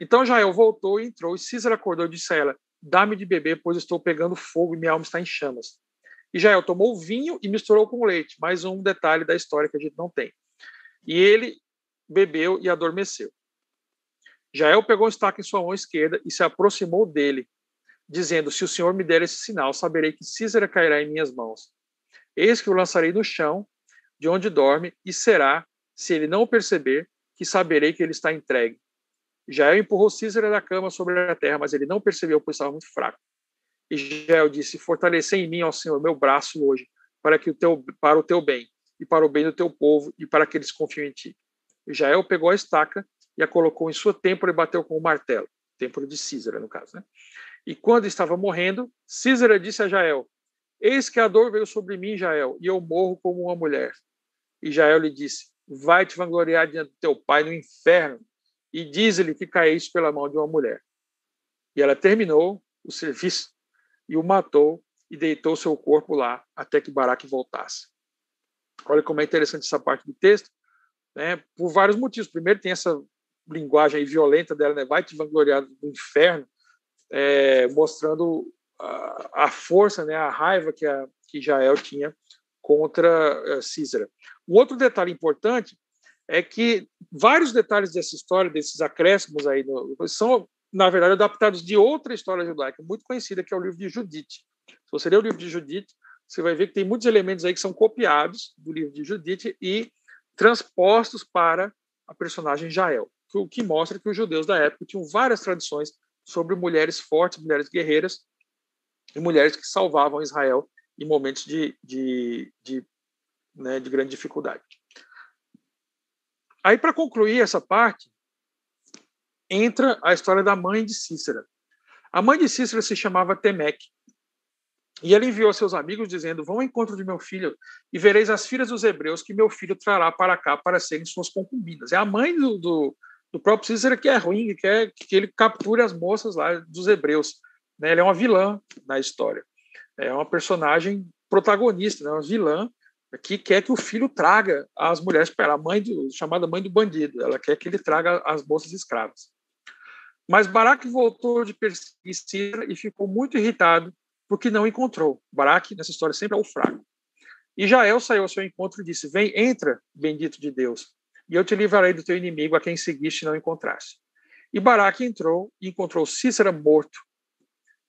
Então Jael voltou e entrou, e Císara acordou e disse a ela: Dá-me de beber, pois estou pegando fogo e minha alma está em chamas. E Jael tomou o vinho e misturou com leite, mais um detalhe da história que a gente não tem. E ele bebeu e adormeceu. Jael pegou um estaca em sua mão esquerda e se aproximou dele, dizendo: Se o Senhor me der esse sinal, saberei que Císara cairá em minhas mãos. Eis que o lançarei no chão de onde dorme, e será, se ele não o perceber, que saberei que ele está entregue. Jael empurrou Císara da cama sobre a terra, mas ele não percebeu, pois estava muito fraco. E Jael disse: Fortalecer em mim, ó Senhor, meu braço hoje, para que o teu, para o teu bem, e para o bem do teu povo, e para que eles confiem em ti. E Jael pegou a estaca e a colocou em sua têmpora e bateu com o martelo. Têmpora de Císara, no caso. Né? E quando estava morrendo, Císara disse a Jael: Eis que a dor veio sobre mim, Jael, e eu morro como uma mulher. E Jael lhe disse: Vai te vangloriar diante do teu pai no inferno, e diz-lhe que caíste pela mão de uma mulher. E ela terminou o serviço e o matou e deitou seu corpo lá até que Baraque voltasse. Olha como é interessante essa parte do texto, né? Por vários motivos. Primeiro tem essa linguagem violenta dela, né? Vai te vangloriar do inferno, é, mostrando a, força, né? A raiva que a que Jael tinha contra uh, Císara. Um outro detalhe importante é que vários detalhes dessa história, desses acréscimos aí, são, na verdade, adaptados de outra história judaica muito conhecida, que é o livro de Judite. Se você ler o livro de Judite, você vai ver que tem muitos elementos aí que são copiados do livro de Judite e transpostos para a personagem Jael, o que mostra que os judeus da época tinham várias tradições sobre mulheres fortes, mulheres guerreiras e mulheres que salvavam Israel em momentos de, de, de, né, de grande dificuldade. Aí, para concluir essa parte, entra a história da mãe de Cícera. A mãe de Cícera se chamava Temeque. E ele enviou seus amigos, dizendo: Vão ao encontro de meu filho e vereis as filhas dos hebreus que meu filho trará para cá para serem suas concubinas. É a mãe do, do, do próprio Cícera que é ruim, que quer que ele capture as moças lá dos hebreus. Né? Ele é uma vilã na história. É uma personagem protagonista, né? uma vilã que quer que o filho traga as mulheres para ela, a mãe do, chamada mãe do bandido. Ela quer que ele traga as moças escravas. Mas Baraque voltou de perseguir e ficou muito irritado porque não encontrou. Baraque, nessa história, sempre é o fraco. E Jael saiu ao seu encontro e disse: Vem, entra, bendito de Deus, e eu te livrarei do teu inimigo a quem seguiste e não encontraste. E Baraque entrou e encontrou Cícera morto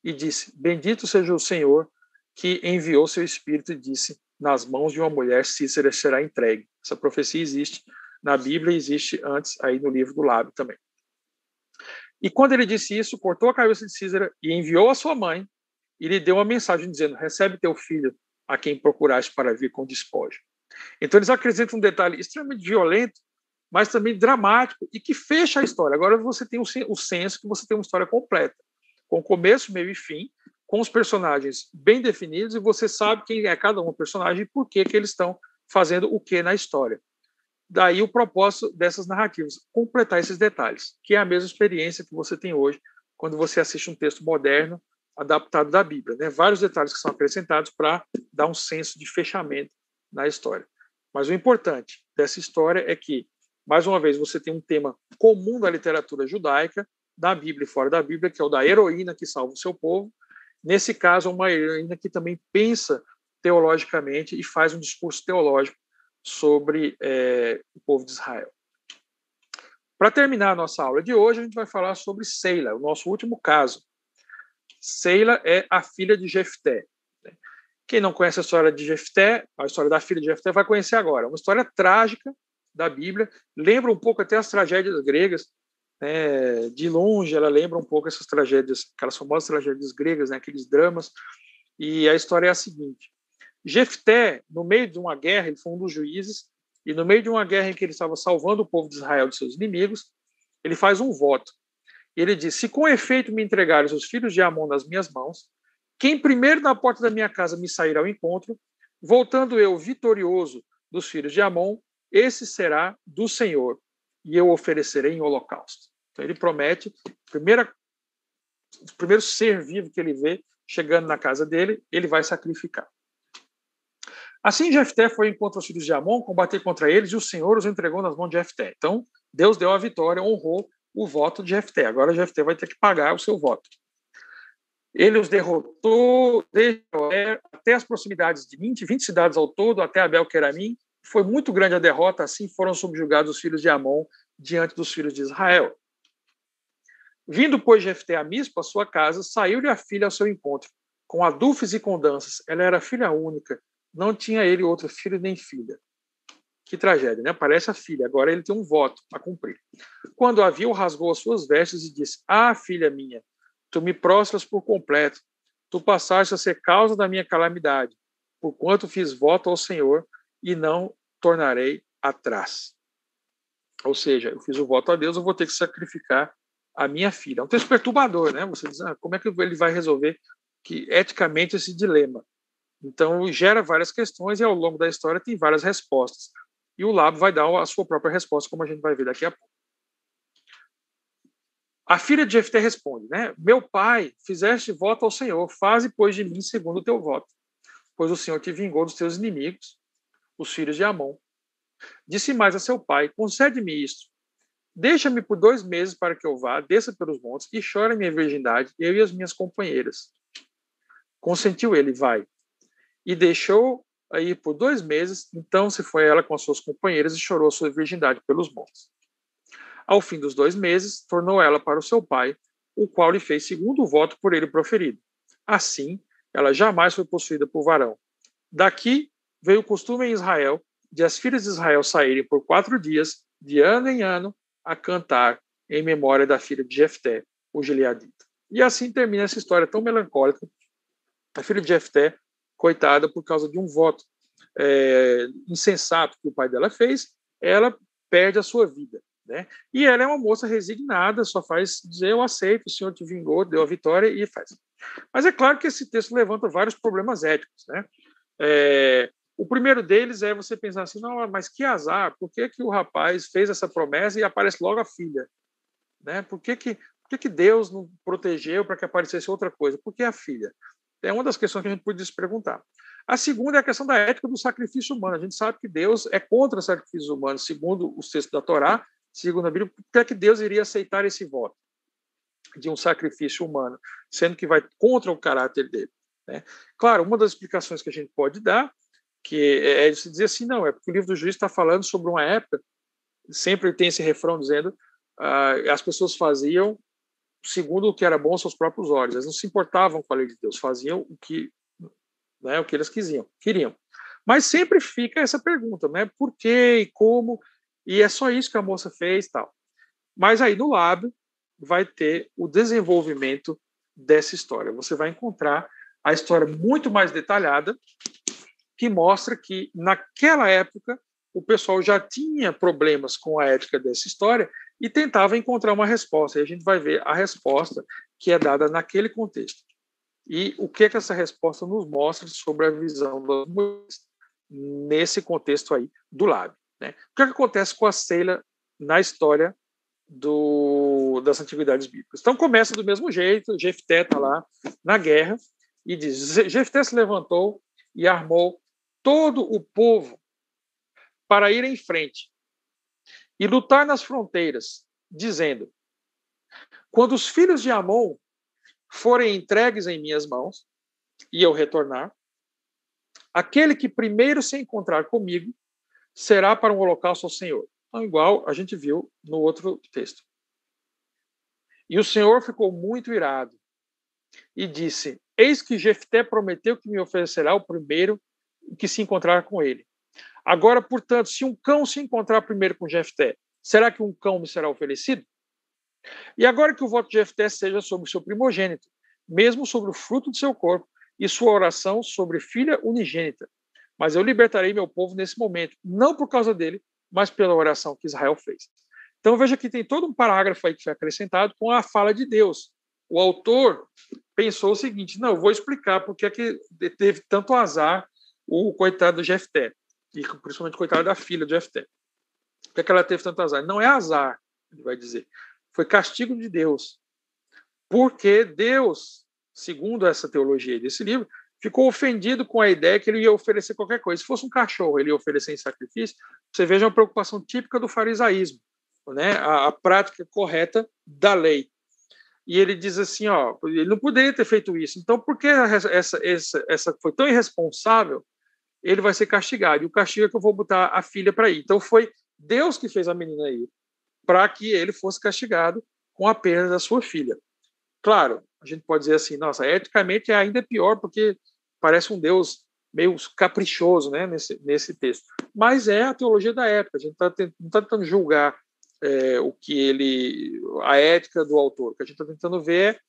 e disse: Bendito seja o Senhor que enviou seu espírito e disse: nas mãos de uma mulher Cícera será entregue. Essa profecia existe na Bíblia existe antes aí no livro do Lábio também. E quando ele disse isso, cortou a cabeça de Cícera e enviou a sua mãe e lhe deu uma mensagem dizendo: Recebe teu filho a quem procuraste para vir com despojo. Então eles acrescentam um detalhe extremamente violento, mas também dramático e que fecha a história. Agora você tem o senso que você tem uma história completa, com começo, meio e fim, com os personagens bem definidos e você sabe quem é cada um personagem e por que, que eles estão fazendo o que na história. Daí o propósito dessas narrativas, completar esses detalhes, que é a mesma experiência que você tem hoje quando você assiste um texto moderno adaptado da Bíblia. Né? Vários detalhes que são acrescentados para dar um senso de fechamento na história. Mas o importante dessa história é que, mais uma vez, você tem um tema comum da literatura judaica, da Bíblia e fora da Bíblia, que é o da heroína que salva o seu povo, Nesse caso, uma heroína que também pensa teologicamente e faz um discurso teológico sobre é, o povo de Israel. Para terminar a nossa aula de hoje, a gente vai falar sobre Seila, o nosso último caso. Seila é a filha de Jefté. Quem não conhece a história de Jefté, a história da filha de Jefté, vai conhecer agora. Uma história trágica da Bíblia, lembra um pouco até as tragédias gregas, né, de longe, ela lembra um pouco essas tragédias, aquelas famosas tragédias gregas, né, aqueles dramas. E a história é a seguinte: Jefté, no meio de uma guerra, ele foi um dos juízes, e no meio de uma guerra em que ele estava salvando o povo de Israel de seus inimigos, ele faz um voto. Ele diz: Se com efeito me entregares os filhos de Amon nas minhas mãos, quem primeiro na porta da minha casa me sair ao encontro, voltando eu vitorioso dos filhos de Amon, esse será do Senhor, e eu oferecerei em holocausto. Então ele promete, primeira, o primeiro ser vivo que ele vê chegando na casa dele, ele vai sacrificar. Assim Jefté foi encontro aos filhos de Amon, combater contra eles, e o Senhor os entregou nas mãos de Jefté. Então, Deus deu a vitória, honrou o voto de Jefté. Agora Jefté vai ter que pagar o seu voto. Ele os derrotou desde até as proximidades de 20, 20 cidades ao todo, até Abel-Queramim. Foi muito grande a derrota, assim foram subjugados os filhos de Amon diante dos filhos de Israel. Vindo, pois, Jefté a Mispa, a sua casa, saiu-lhe a filha ao seu encontro, com adufes e com danças. Ela era filha única, não tinha ele outro filho nem filha. Que tragédia, né? Aparece a filha, agora ele tem um voto a cumprir. Quando a viu, rasgou as suas vestes e disse: Ah, filha minha, tu me prostras por completo, tu passaste a ser causa da minha calamidade, porquanto fiz voto ao Senhor e não tornarei atrás. Ou seja, eu fiz o voto a Deus, eu vou ter que sacrificar a minha filha. É um texto perturbador, né? Você diz, ah, como é que ele vai resolver que eticamente esse dilema? Então, gera várias questões e ao longo da história tem várias respostas. E o Labo vai dar a sua própria resposta, como a gente vai ver daqui a pouco. A filha de Jefté responde, né? Meu pai, fizeste voto ao Senhor, faze, pois, de mim segundo o teu voto. Pois o Senhor te vingou dos teus inimigos, os filhos de Amon. Disse mais a seu pai, concede-me isto. Deixa-me por dois meses para que eu vá, desça pelos montes e chore minha virgindade, eu e as minhas companheiras. Consentiu ele, vai. E deixou aí por dois meses, então se foi ela com as suas companheiras e chorou sua virgindade pelos montes. Ao fim dos dois meses, tornou ela para o seu pai, o qual lhe fez segundo o voto por ele proferido. Assim, ela jamais foi possuída por varão. Daqui veio o costume em Israel de as filhas de Israel saírem por quatro dias, de ano em ano, a cantar em memória da filha de Jefté, o Gileadita. E assim termina essa história tão melancólica. A filha de Jefté, coitada, por causa de um voto é, insensato que o pai dela fez, ela perde a sua vida. Né? E ela é uma moça resignada, só faz dizer eu aceito, o Senhor te vingou, deu a vitória e faz. Mas é claro que esse texto levanta vários problemas éticos. Né? É, o primeiro deles é você pensar assim, não, mas que azar, por que, que o rapaz fez essa promessa e aparece logo a filha? Né? Por, que, que, por que, que Deus não protegeu para que aparecesse outra coisa? Por que a filha? É uma das questões que a gente pode se perguntar. A segunda é a questão da ética do sacrifício humano. A gente sabe que Deus é contra sacrifícios humanos, segundo os textos da Torá, segundo a Bíblia, por que, é que Deus iria aceitar esse voto de um sacrifício humano, sendo que vai contra o caráter dele? Né? Claro, uma das explicações que a gente pode dar que é, é se dizer assim, não, é porque o livro do juiz está falando sobre uma época, sempre tem esse refrão dizendo, uh, as pessoas faziam segundo o que era bom aos seus próprios olhos, eles não se importavam com a lei de Deus, faziam o que, né, o que eles quisiam, queriam. Mas sempre fica essa pergunta, né, por quê e como, e é só isso que a moça fez tal. Mas aí no lábio vai ter o desenvolvimento dessa história. Você vai encontrar a história muito mais detalhada que mostra que, naquela época, o pessoal já tinha problemas com a ética dessa história e tentava encontrar uma resposta. E a gente vai ver a resposta que é dada naquele contexto. E o que, é que essa resposta nos mostra sobre a visão das mulheres nesse contexto aí do lábio. Né? O que, é que acontece com a Ceila na história do, das antiguidades bíblicas? Então começa do mesmo jeito, Jefté está lá na guerra e diz: Jefté se levantou e armou todo o povo para ir em frente e lutar nas fronteiras, dizendo: Quando os filhos de Amon forem entregues em minhas mãos e eu retornar, aquele que primeiro se encontrar comigo será para um holocausto ao Senhor. Então, igual a gente viu no outro texto. E o Senhor ficou muito irado e disse: Eis que Jefté prometeu que me oferecerá o primeiro que se encontrar com ele. Agora, portanto, se um cão se encontrar primeiro com Jefté, será que um cão me será oferecido? E agora que o voto de Jefté seja sobre o seu primogênito, mesmo sobre o fruto do seu corpo, e sua oração sobre filha unigênita. Mas eu libertarei meu povo nesse momento, não por causa dele, mas pela oração que Israel fez. Então veja que tem todo um parágrafo aí que foi acrescentado com a fala de Deus. O autor pensou o seguinte: não, eu vou explicar porque é que teve tanto azar o coitado do Jefté, e principalmente o coitado da filha do Jefté. Por que, é que ela teve tanto azar? Não é azar, ele vai dizer. Foi castigo de Deus. Porque Deus, segundo essa teologia desse livro, ficou ofendido com a ideia que ele ia oferecer qualquer coisa. Se fosse um cachorro, ele ia oferecer em sacrifício. Você veja uma preocupação típica do farisaísmo, né? a, a prática correta da lei e ele diz assim, ó, ele não poderia ter feito isso. Então, por que essa, essa, essa foi tão irresponsável? Ele vai ser castigado. E o castigo é que eu vou botar a filha para ir. Então, foi Deus que fez a menina ir, para que ele fosse castigado com a perda da sua filha. Claro, a gente pode dizer assim, nossa, eticamente é ainda pior, porque parece um Deus meio caprichoso né, nesse, nesse texto. Mas é a teologia da época, a gente tá, não está tentando julgar é, o que ele, a ética do autor. O que a gente está tentando ver é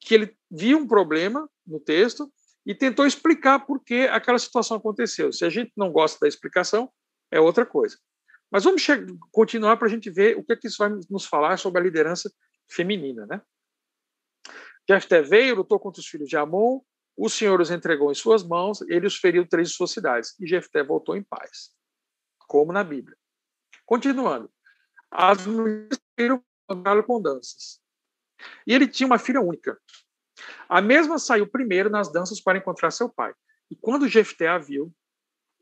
que ele viu um problema no texto e tentou explicar por que aquela situação aconteceu. Se a gente não gosta da explicação, é outra coisa. Mas vamos continuar para a gente ver o que, é que isso vai nos falar sobre a liderança feminina. Né? Jefté veio, lutou contra os filhos de Amon, o Senhor os entregou em suas mãos, ele os feriu três de suas cidades, e Jefté voltou em paz, como na Bíblia. Continuando. As mulheres saíram com danças. E ele tinha uma filha única. A mesma saiu primeiro nas danças para encontrar seu pai. E quando Jefté a viu,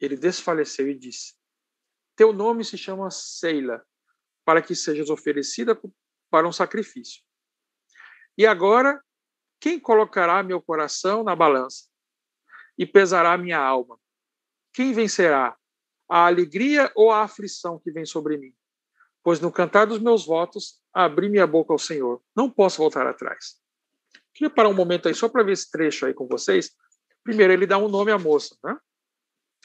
ele desfaleceu e disse: Teu nome se chama Seila, para que sejas oferecida para um sacrifício. E agora, quem colocará meu coração na balança e pesará minha alma? Quem vencerá? A alegria ou a aflição que vem sobre mim? Pois no cantar dos meus votos, abri minha boca ao Senhor. Não posso voltar atrás. Queria parar um momento aí só para ver esse trecho aí com vocês. Primeiro, ele dá um nome à moça, né?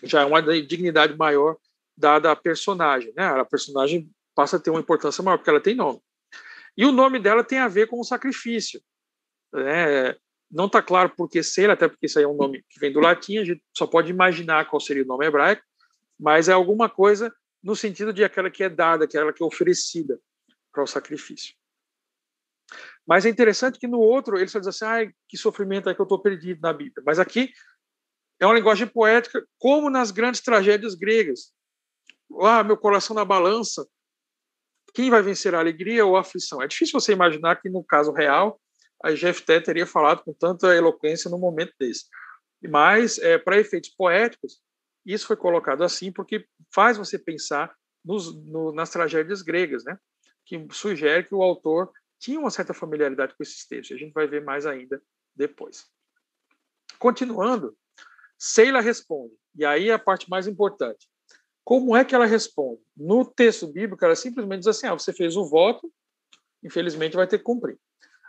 Já é uma dignidade maior dada à personagem, né? A personagem passa a ter uma importância maior porque ela tem nome. E o nome dela tem a ver com o sacrifício. Né? Não está claro por que ser, até porque isso aí é um nome que vem do latim, a gente só pode imaginar qual seria o nome hebraico, mas é alguma coisa no sentido de aquela que é dada, aquela que é oferecida para o sacrifício. Mas é interessante que no outro ele só diz assim, ah, que sofrimento é que eu estou perdido na Bíblia. Mas aqui é uma linguagem poética, como nas grandes tragédias gregas. Ah, meu coração na balança, quem vai vencer a alegria ou a aflição? É difícil você imaginar que, no caso real, a Jefté teria falado com tanta eloquência no momento desse. Mas, é, para efeitos poéticos, isso foi colocado assim porque faz você pensar nos, no, nas tragédias gregas, né? que sugere que o autor tinha uma certa familiaridade com esses textos. A gente vai ver mais ainda depois. Continuando, Seila responde, e aí é a parte mais importante. Como é que ela responde? No texto bíblico, ela simplesmente diz assim: ah, você fez o voto, infelizmente vai ter que cumprir.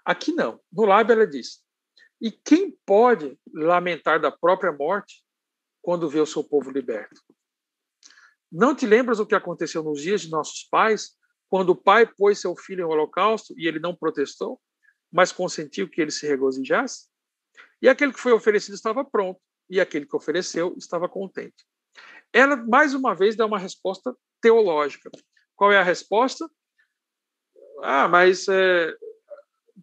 Aqui não. No lábio ela diz: e quem pode lamentar da própria morte quando vê o seu povo liberto? Não te lembras o que aconteceu nos dias de nossos pais, quando o pai pôs seu filho em holocausto e ele não protestou, mas consentiu que ele se regozijasse? E aquele que foi oferecido estava pronto, e aquele que ofereceu estava contente. Ela, mais uma vez, dá uma resposta teológica. Qual é a resposta? Ah, mas é,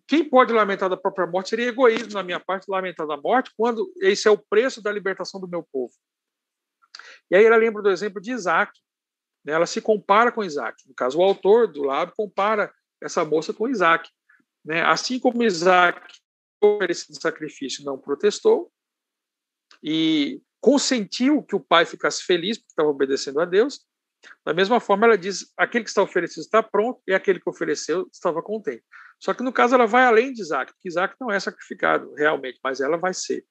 quem pode lamentar da própria morte seria egoísmo na minha parte lamentar da morte quando esse é o preço da libertação do meu povo. E aí ela lembra do exemplo de Isaac. Né? Ela se compara com Isaac. No caso, o autor do lado compara essa moça com Isaac. Né? Assim como Isaac oferecido sacrifício não protestou e consentiu que o pai ficasse feliz porque estava obedecendo a Deus. Da mesma forma, ela diz: aquele que está oferecido está pronto e aquele que ofereceu estava contente. Só que no caso, ela vai além de Isaac, porque Isaac não é sacrificado realmente, mas ela vai ser.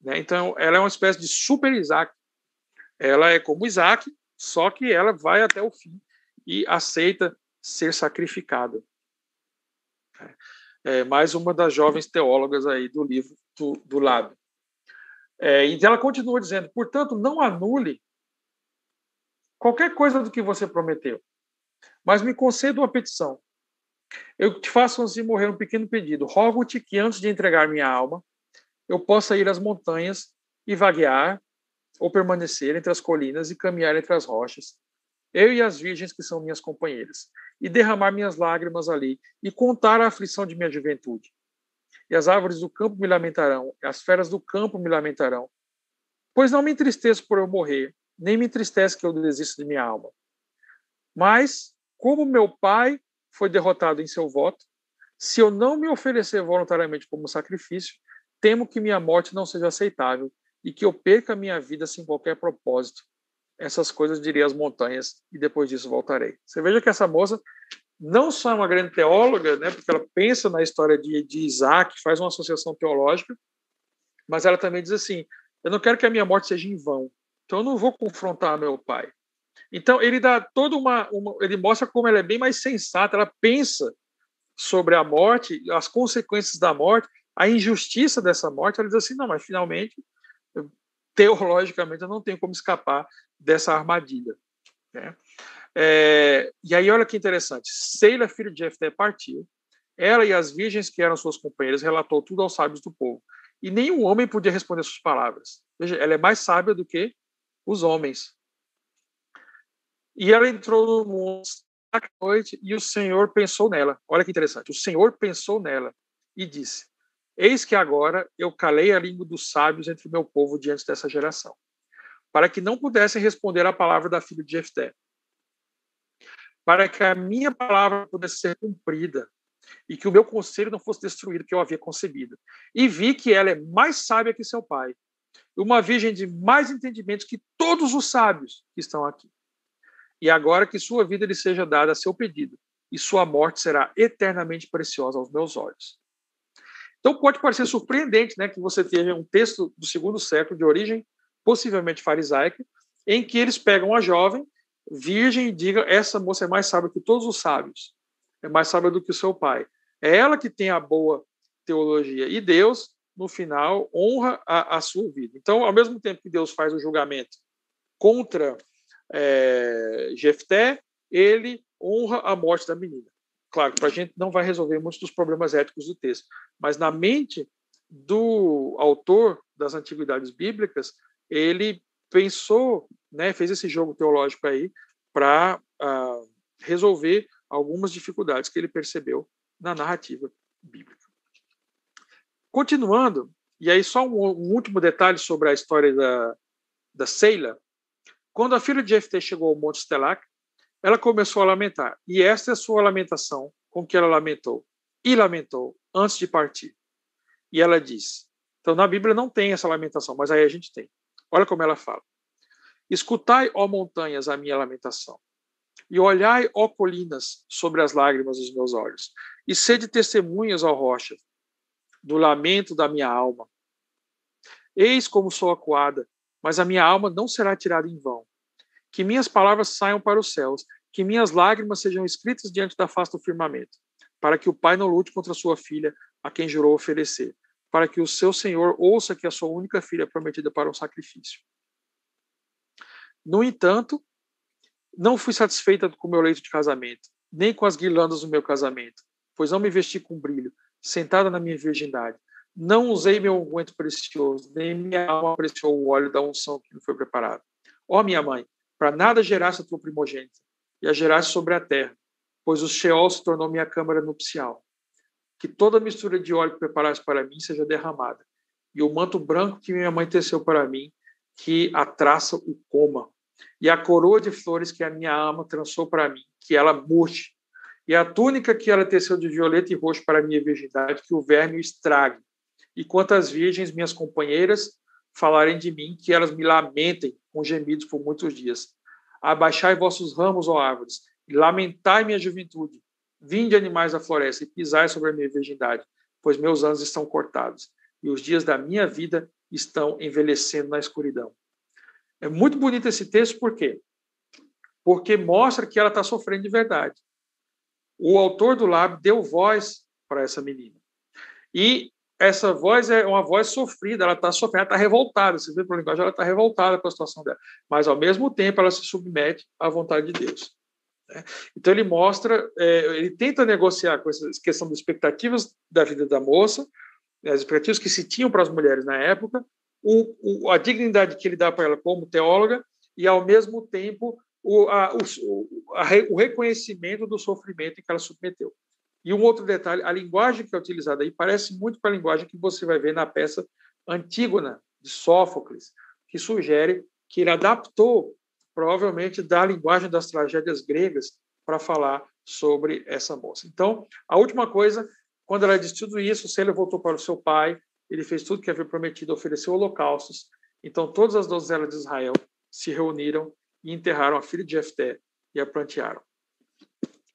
Né? Então, ela é uma espécie de super Isaac. Ela é como Isaac, só que ela vai até o fim e aceita ser sacrificada. É, é mais uma das jovens teólogas aí do livro do, do. É, e ela continua dizendo: portanto, não anule qualquer coisa do que você prometeu, mas me conceda uma petição. Eu te faço de morrer um pequeno pedido. Rogo-te que antes de entregar minha alma, eu possa ir às montanhas e vaguear ou permanecer entre as colinas e caminhar entre as rochas, eu e as virgens que são minhas companheiras, e derramar minhas lágrimas ali e contar a aflição de minha juventude e as árvores do campo me lamentarão, e as feras do campo me lamentarão. Pois não me entristeço por eu morrer, nem me entristece que eu desisto de minha alma. Mas, como meu pai foi derrotado em seu voto, se eu não me oferecer voluntariamente como sacrifício, temo que minha morte não seja aceitável e que eu perca minha vida sem qualquer propósito. Essas coisas direi às montanhas e depois disso voltarei. Você veja que essa moça não só é uma grande teóloga, né, porque ela pensa na história de, de Isaac, faz uma associação teológica, mas ela também diz assim: eu não quero que a minha morte seja em vão, então eu não vou confrontar meu pai. Então ele dá toda uma, uma ele mostra como ela é bem mais sensata, ela pensa sobre a morte, as consequências da morte, a injustiça dessa morte. Ela diz assim: não, mas finalmente, teologicamente, eu não tenho como escapar dessa armadilha. Né? É, e aí, olha que interessante. Seila, filho de Jefté, partiu. Ela e as virgens que eram suas companheiras relatou tudo aos sábios do povo. E nenhum homem podia responder suas palavras. Veja, ela é mais sábia do que os homens. E ela entrou no mundo à noite e o Senhor pensou nela. Olha que interessante. O Senhor pensou nela e disse: Eis que agora eu calei a língua dos sábios entre o meu povo diante dessa geração, para que não pudessem responder à palavra da filha de Jefté para que a minha palavra pudesse ser cumprida e que o meu conselho não fosse destruído que eu havia concebido. E vi que ela é mais sábia que seu pai, uma virgem de mais entendimentos que todos os sábios que estão aqui. E agora que sua vida lhe seja dada a seu pedido, e sua morte será eternamente preciosa aos meus olhos. Então pode parecer surpreendente, né, que você tenha um texto do segundo século de origem possivelmente farisaica, em que eles pegam a jovem virgem e digam essa moça é mais sábia que todos os sábios, é mais sábia do que o seu pai. É ela que tem a boa teologia e Deus no final honra a, a sua vida. Então, ao mesmo tempo que Deus faz o julgamento contra é, Jefté, ele honra a morte da menina. Claro, para a gente não vai resolver muitos dos problemas éticos do texto, mas na mente do autor das antiguidades bíblicas, ele pensou, né, fez esse jogo teológico aí para uh, ah, resolver algumas dificuldades que ele percebeu na narrativa bíblica. Continuando, e aí só um, um último detalhe sobre a história da, da Seila. Quando a filha de Jefté chegou ao Monte Stelac, ela começou a lamentar. E esta é a sua lamentação com que ela lamentou. E lamentou antes de partir. E ela disse. Então, na Bíblia não tem essa lamentação, mas aí a gente tem. Olha como ela fala. Escutai, ó montanhas, a minha lamentação, e olhai, ó colinas, sobre as lágrimas dos meus olhos, e sede testemunhas, ó rochas, do lamento da minha alma. Eis como sou acuada, mas a minha alma não será tirada em vão. Que minhas palavras saiam para os céus, que minhas lágrimas sejam escritas diante da face do firmamento, para que o pai não lute contra sua filha, a quem jurou oferecer, para que o seu senhor ouça que a sua única filha é prometida para um sacrifício. No entanto, não fui satisfeita com o meu leito de casamento, nem com as guirlandas do meu casamento, pois não me vesti com brilho, sentada na minha virgindade. Não usei meu unguento precioso, nem minha alma apreciou o óleo da unção que me foi preparado. Ó minha mãe, para nada gerasse a tua primogênita, e a gerasse sobre a terra, pois o Sheol se tornou minha câmara nupcial. Que toda mistura de óleo que preparaste para mim seja derramada, e o manto branco que minha mãe teceu para mim, que a traça o coma, e a coroa de flores que a minha ama trançou para mim, que ela murche, e a túnica que ela teceu de violeta e roxo para minha virgindade, que o verme o estrague. E quantas virgens, minhas companheiras, falarem de mim, que elas me lamentem com gemidos por muitos dias. Abaixai vossos ramos, ó árvores, e lamentai minha juventude, Vinde, animais da floresta, e pisai sobre a minha virgindade, pois meus anos estão cortados, e os dias da minha vida estão envelhecendo na escuridão. É muito bonito esse texto, por quê? Porque mostra que ela está sofrendo de verdade. O autor do lábio deu voz para essa menina. E essa voz é uma voz sofrida, ela está sofrendo, está revoltada. Você vê pelo linguagem, ela está revoltada com a situação dela. Mas, ao mesmo tempo, ela se submete à vontade de Deus. Né? Então ele mostra, é, ele tenta negociar com essa questão das expectativas da vida da moça, as expectativas que se tinham para as mulheres na época, o, o, a dignidade que ele dá para ela como teóloga e ao mesmo tempo o, a, o, a, o reconhecimento do sofrimento que ela submeteu. E um outro detalhe, a linguagem que é utilizada aí parece muito com a linguagem que você vai ver na peça Antígona de Sófocles, que sugere que ele adaptou provavelmente da linguagem das tragédias gregas para falar sobre essa moça. Então, a última coisa, quando ela disse tudo isso, Célia voltou para o seu pai, ele fez tudo que havia prometido, ofereceu holocaustos. Então, todas as donzelas de Israel se reuniram e enterraram a filha de Jefté e a plantearam.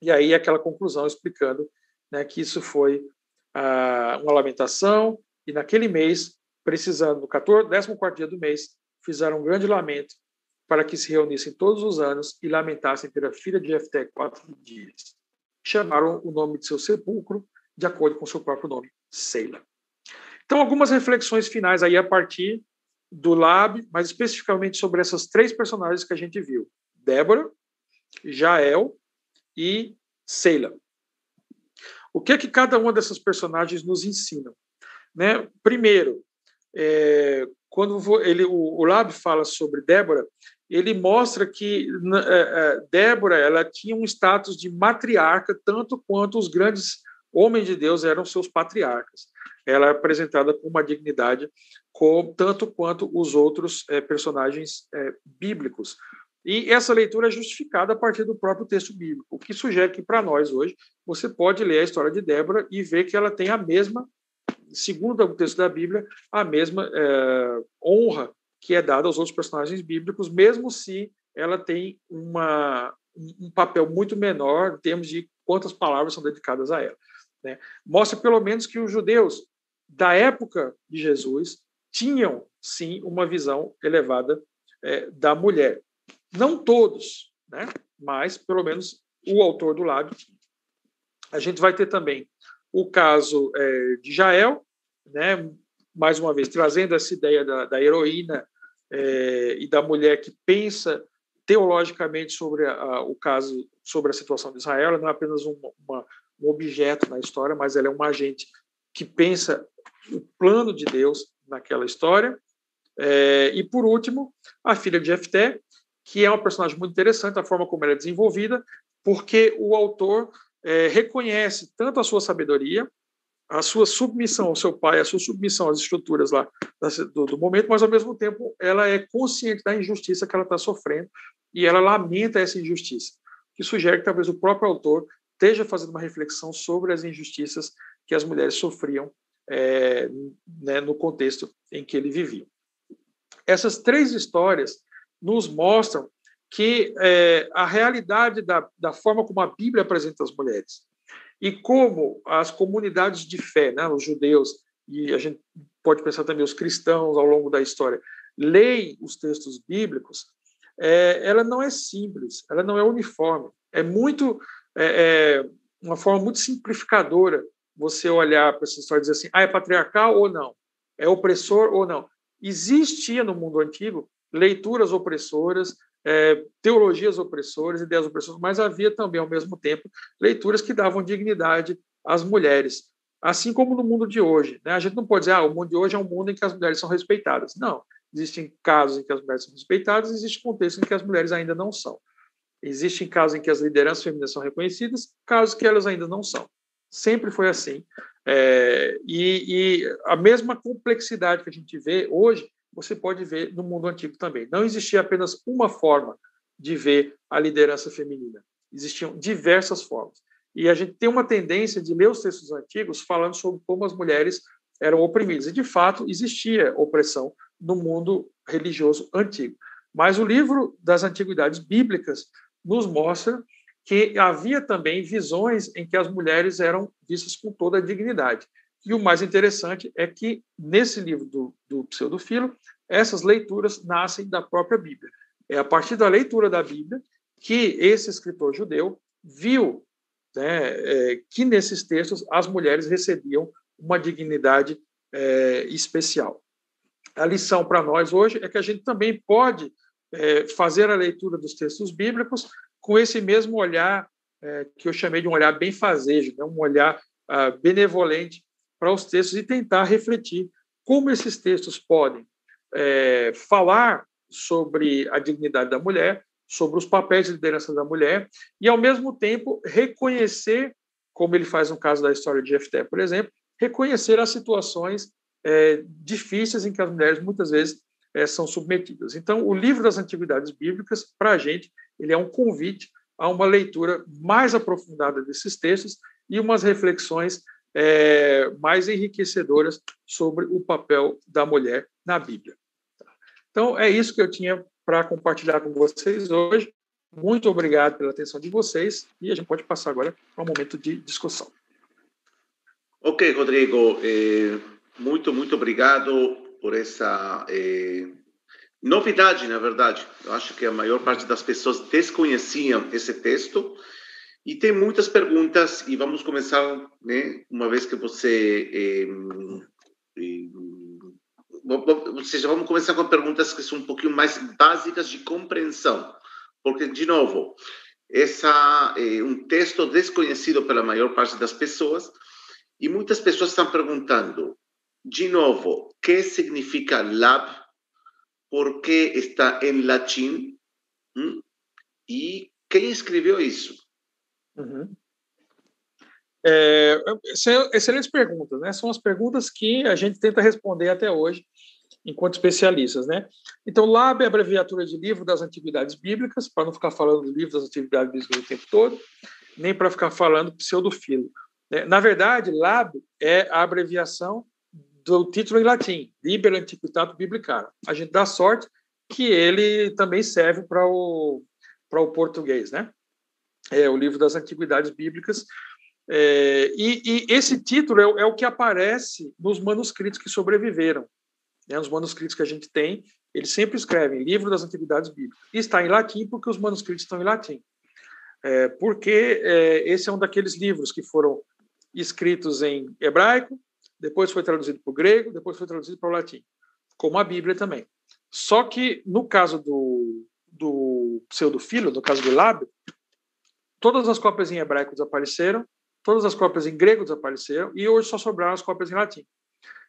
E aí aquela conclusão explicando né, que isso foi ah, uma lamentação e naquele mês, precisando, no 14, 14 dia do mês, fizeram um grande lamento para que se reunissem todos os anos e lamentassem pela filha de Jefté quatro dias. Chamaram o nome de seu sepulcro de acordo com seu próprio nome, Seila. Então, algumas reflexões finais aí a partir do Lab, mas especificamente sobre essas três personagens que a gente viu: Débora, Jael e Seila. O que é que cada uma dessas personagens nos ensina? Né? Primeiro, é, quando ele, o, o Lab fala sobre Débora, ele mostra que é, é, Débora ela tinha um status de matriarca tanto quanto os grandes homens de Deus eram seus patriarcas. Ela é apresentada com uma dignidade com, tanto quanto os outros é, personagens é, bíblicos, E essa leitura é justificada a partir do próprio texto bíblico, o que sugere que para nós hoje você pode ler a história de Débora e ver que ela tem a mesma, segundo o texto da Bíblia, a mesma é, honra que é dada aos outros personagens bíblicos, mesmo se ela tem uma, um papel muito menor em termos de quantas palavras são dedicadas a ela. Né? Mostra pelo menos que os judeus da época de Jesus tinham sim uma visão elevada é, da mulher. Não todos, né? mas pelo menos o autor do lado A gente vai ter também o caso é, de Jael, né? mais uma vez trazendo essa ideia da, da heroína é, e da mulher que pensa teologicamente sobre a, a, o caso, sobre a situação de Israel. Ela não é apenas um, uma, um objeto na história, mas ela é uma agente que pensa o plano de Deus naquela história. É, e, por último, a filha de Jefté, que é uma personagem muito interessante, a forma como ela é desenvolvida, porque o autor é, reconhece tanto a sua sabedoria, a sua submissão ao seu pai, a sua submissão às estruturas lá do, do momento, mas, ao mesmo tempo, ela é consciente da injustiça que ela está sofrendo e ela lamenta essa injustiça, que sugere que talvez o próprio autor esteja fazendo uma reflexão sobre as injustiças que as mulheres sofriam é, né, no contexto em que ele vivia. Essas três histórias nos mostram que é, a realidade da, da forma como a Bíblia apresenta as mulheres e como as comunidades de fé, né, os judeus, e a gente pode pensar também os cristãos ao longo da história, leem os textos bíblicos, é, ela não é simples, ela não é uniforme. É muito é, é uma forma muito simplificadora você olhar para essa história e dizer assim, ah, é patriarcal ou não? É opressor ou não? Existia no mundo antigo leituras opressoras, é, teologias opressoras, ideias opressoras, mas havia também, ao mesmo tempo, leituras que davam dignidade às mulheres. Assim como no mundo de hoje. Né? A gente não pode dizer, ah, o mundo de hoje é um mundo em que as mulheres são respeitadas. Não. Existem casos em que as mulheres são respeitadas, existe contexto em que as mulheres ainda não são. Existem casos em que as lideranças femininas são reconhecidas, casos que elas ainda não são. Sempre foi assim. É, e, e, a mesma complexidade que a gente vê hoje, você pode ver no mundo antigo também. Não existia apenas uma forma de ver a liderança feminina. Existiam diversas formas. E a gente tem uma tendência de ler os textos antigos falando sobre como as mulheres eram oprimidas. E, de fato, existia opressão no mundo religioso antigo. Mas o livro das antiguidades bíblicas nos mostra que havia também visões em que as mulheres eram vistas com toda a dignidade. E o mais interessante é que, nesse livro do, do Pseudofilo, essas leituras nascem da própria Bíblia. É a partir da leitura da Bíblia que esse escritor judeu viu né, é, que nesses textos as mulheres recebiam uma dignidade é, especial. A lição para nós hoje é que a gente também pode é, fazer a leitura dos textos bíblicos com esse mesmo olhar é, que eu chamei de um olhar bem fazejo, né? um olhar ah, benevolente para os textos e tentar refletir como esses textos podem é, falar sobre a dignidade da mulher, sobre os papéis de liderança da mulher e, ao mesmo tempo, reconhecer, como ele faz no caso da história de Jefté, por exemplo, reconhecer as situações é, difíceis em que as mulheres muitas vezes é, são submetidas. Então, o livro das antiguidades bíblicas, para a gente, ele é um convite a uma leitura mais aprofundada desses textos e umas reflexões é, mais enriquecedoras sobre o papel da mulher na Bíblia. Então, é isso que eu tinha para compartilhar com vocês hoje. Muito obrigado pela atenção de vocês e a gente pode passar agora para um momento de discussão. Ok, Rodrigo, eh, muito, muito obrigado por essa eh, novidade, na verdade. Eu acho que a maior parte das pessoas desconheciam esse texto e tem muitas perguntas e vamos começar, né, uma vez que você eh, eh, ou seja, vamos começar com perguntas que são um pouquinho mais básicas de compreensão, porque de novo, essa é um texto desconhecido pela maior parte das pessoas e muitas pessoas estão perguntando, de novo, o que significa lab por que está em latim hum? e quem escreveu isso. Uhum. É, excelentes perguntas, né? São as perguntas que a gente tenta responder até hoje enquanto especialistas, né? Então, LAB é a abreviatura de Livro das Antiguidades Bíblicas, para não ficar falando do Livro das Antiguidades Bíblicas o tempo todo, nem para ficar falando pseudofilo. Né? Na verdade, LAB é a abreviação do título em latim, Liber Antiquitatum Biblicarum. A gente dá sorte que ele também serve para o, para o português, né? É o livro das Antiguidades Bíblicas. É, e, e, esse título é, é, o que aparece nos manuscritos que sobreviveram. Né? Os manuscritos que a gente tem, eles sempre escrevem Livro das Antiguidades Bíblicas. E está em latim porque os manuscritos estão em latim. É, porque é, esse é um daqueles livros que foram escritos em hebraico, depois foi traduzido para o grego, depois foi traduzido para o latim, como a Bíblia também. Só que no caso do, do pseudofilo, no caso do lábio, todas as cópias em hebraico desapareceram, todas as cópias em grego desapareceram e hoje só sobraram as cópias em latim.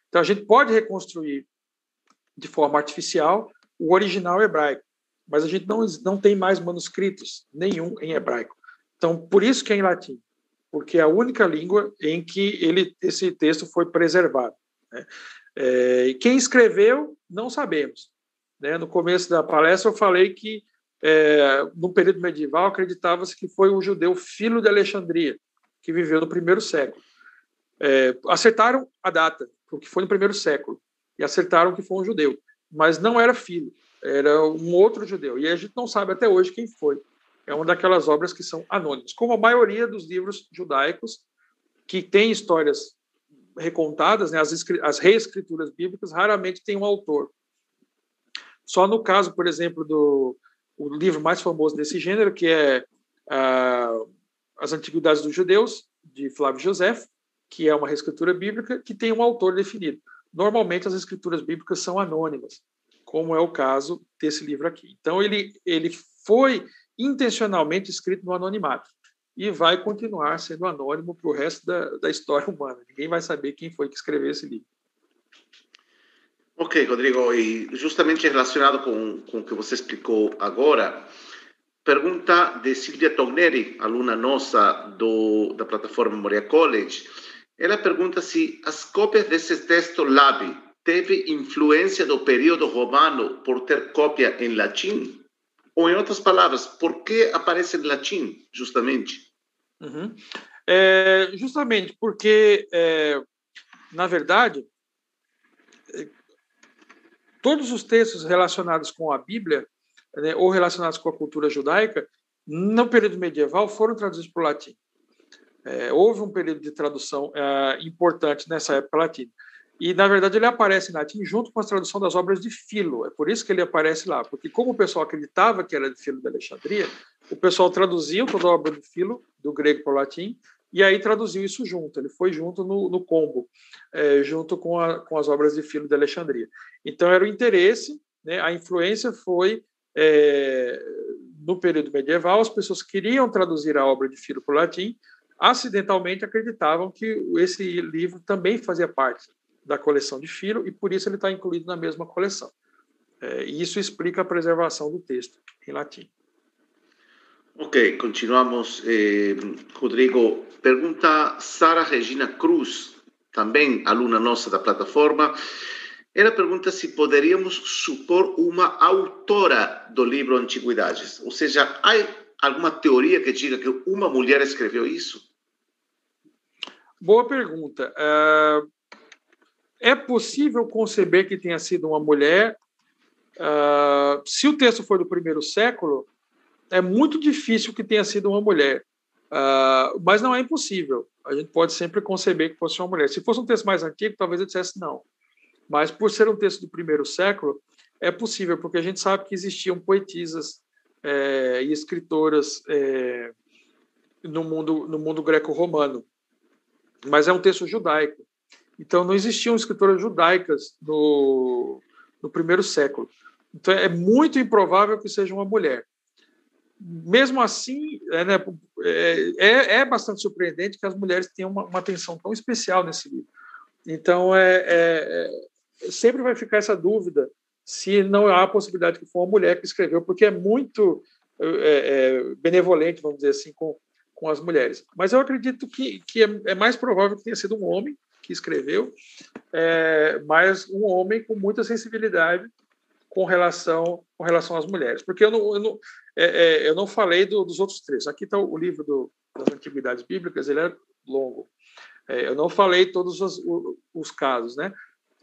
Então a gente pode reconstruir de forma artificial o original hebraico, mas a gente não, não tem mais manuscritos nenhum em hebraico. Então por isso que é em latim, porque é a única língua em que ele, esse texto foi preservado. Né? É, quem escreveu, não sabemos. Né? No começo da palestra eu falei que é, no período medieval acreditava-se que foi um judeu filho de Alexandria, que viveu no primeiro século. É, acertaram a data, porque foi no primeiro século, e acertaram que foi um judeu, mas não era filho, era um outro judeu, e a gente não sabe até hoje quem foi. É uma daquelas obras que são anônimas, como a maioria dos livros judaicos que tem histórias recontadas, né, as, as reescrituras bíblicas raramente tem um autor. Só no caso, por exemplo, do o livro mais famoso desse gênero, que é uh, As Antiguidades dos Judeus, de Flávio José, que é uma reescritura bíblica que tem um autor definido. Normalmente as escrituras bíblicas são anônimas, como é o caso desse livro aqui. Então ele ele foi intencionalmente escrito no anonimato e vai continuar sendo anônimo para o resto da, da história humana. Ninguém vai saber quem foi que escreveu esse livro. Ok, Rodrigo, e justamente relacionado com, com o que você explicou agora, pergunta de Silvia Togneri, aluna nossa do, da plataforma Moria College. Ela pergunta se as cópias desse texto Labi teve influência do período romano por ter cópia em latim? Ou, em outras palavras, por que aparece em latim, justamente? Uhum. É, justamente porque, é, na verdade, todos os textos relacionados com a Bíblia, né, ou relacionados com a cultura judaica, no período medieval foram traduzidos para o latim. É, houve um período de tradução é, importante nessa época latina. E, na verdade, ele aparece em latim junto com a tradução das obras de Filo. É por isso que ele aparece lá, porque como o pessoal acreditava que era de Filo de Alexandria, o pessoal traduziu toda a obra de Filo, do grego para o latim, e aí traduziu isso junto, ele foi junto no, no combo, é, junto com, a, com as obras de Filo de Alexandria. Então era o interesse, né, a influência foi é, no período medieval, as pessoas queriam traduzir a obra de Filo para o latim, acidentalmente acreditavam que esse livro também fazia parte da coleção de Filo e por isso ele está incluído na mesma coleção. É, isso explica a preservação do texto em latim. Ok, continuamos. Eh, Rodrigo, pergunta Sara Regina Cruz, também aluna nossa da plataforma. Ela pergunta se poderíamos supor uma autora do livro Antiguidades. Ou seja, há alguma teoria que diga que uma mulher escreveu isso? Boa pergunta. Uh, é possível conceber que tenha sido uma mulher? Uh, se o texto for do primeiro século, é muito difícil que tenha sido uma mulher, uh, mas não é impossível. A gente pode sempre conceber que fosse uma mulher. Se fosse um texto mais antigo, talvez eu dissesse não. Mas por ser um texto do primeiro século, é possível, porque a gente sabe que existiam poetisas é, e escritoras é, no mundo, no mundo greco-romano. Mas é um texto judaico. Então, não existiam escritoras judaicas no, no primeiro século. Então, é muito improvável que seja uma mulher mesmo assim, é, né, é, é, é, bastante surpreendente que as mulheres tenham uma, uma atenção tão especial nesse livro. Então, é, é, é, sempre vai ficar essa dúvida se não há a possibilidade que foi uma mulher que escreveu, porque é muito benevolente, vamos dizer assim, com, com as mulheres. Mas eu acredito que, que é, mais provável que tenha sido um homem, que escreveu, mas um homem com muita sensibilidade com relação com relação às mulheres, porque eu não eu não, é, é, eu não falei do, dos outros três. Aqui está o livro do, das antiguidades bíblicas, ele é longo. É, eu não falei todos os, os casos, né?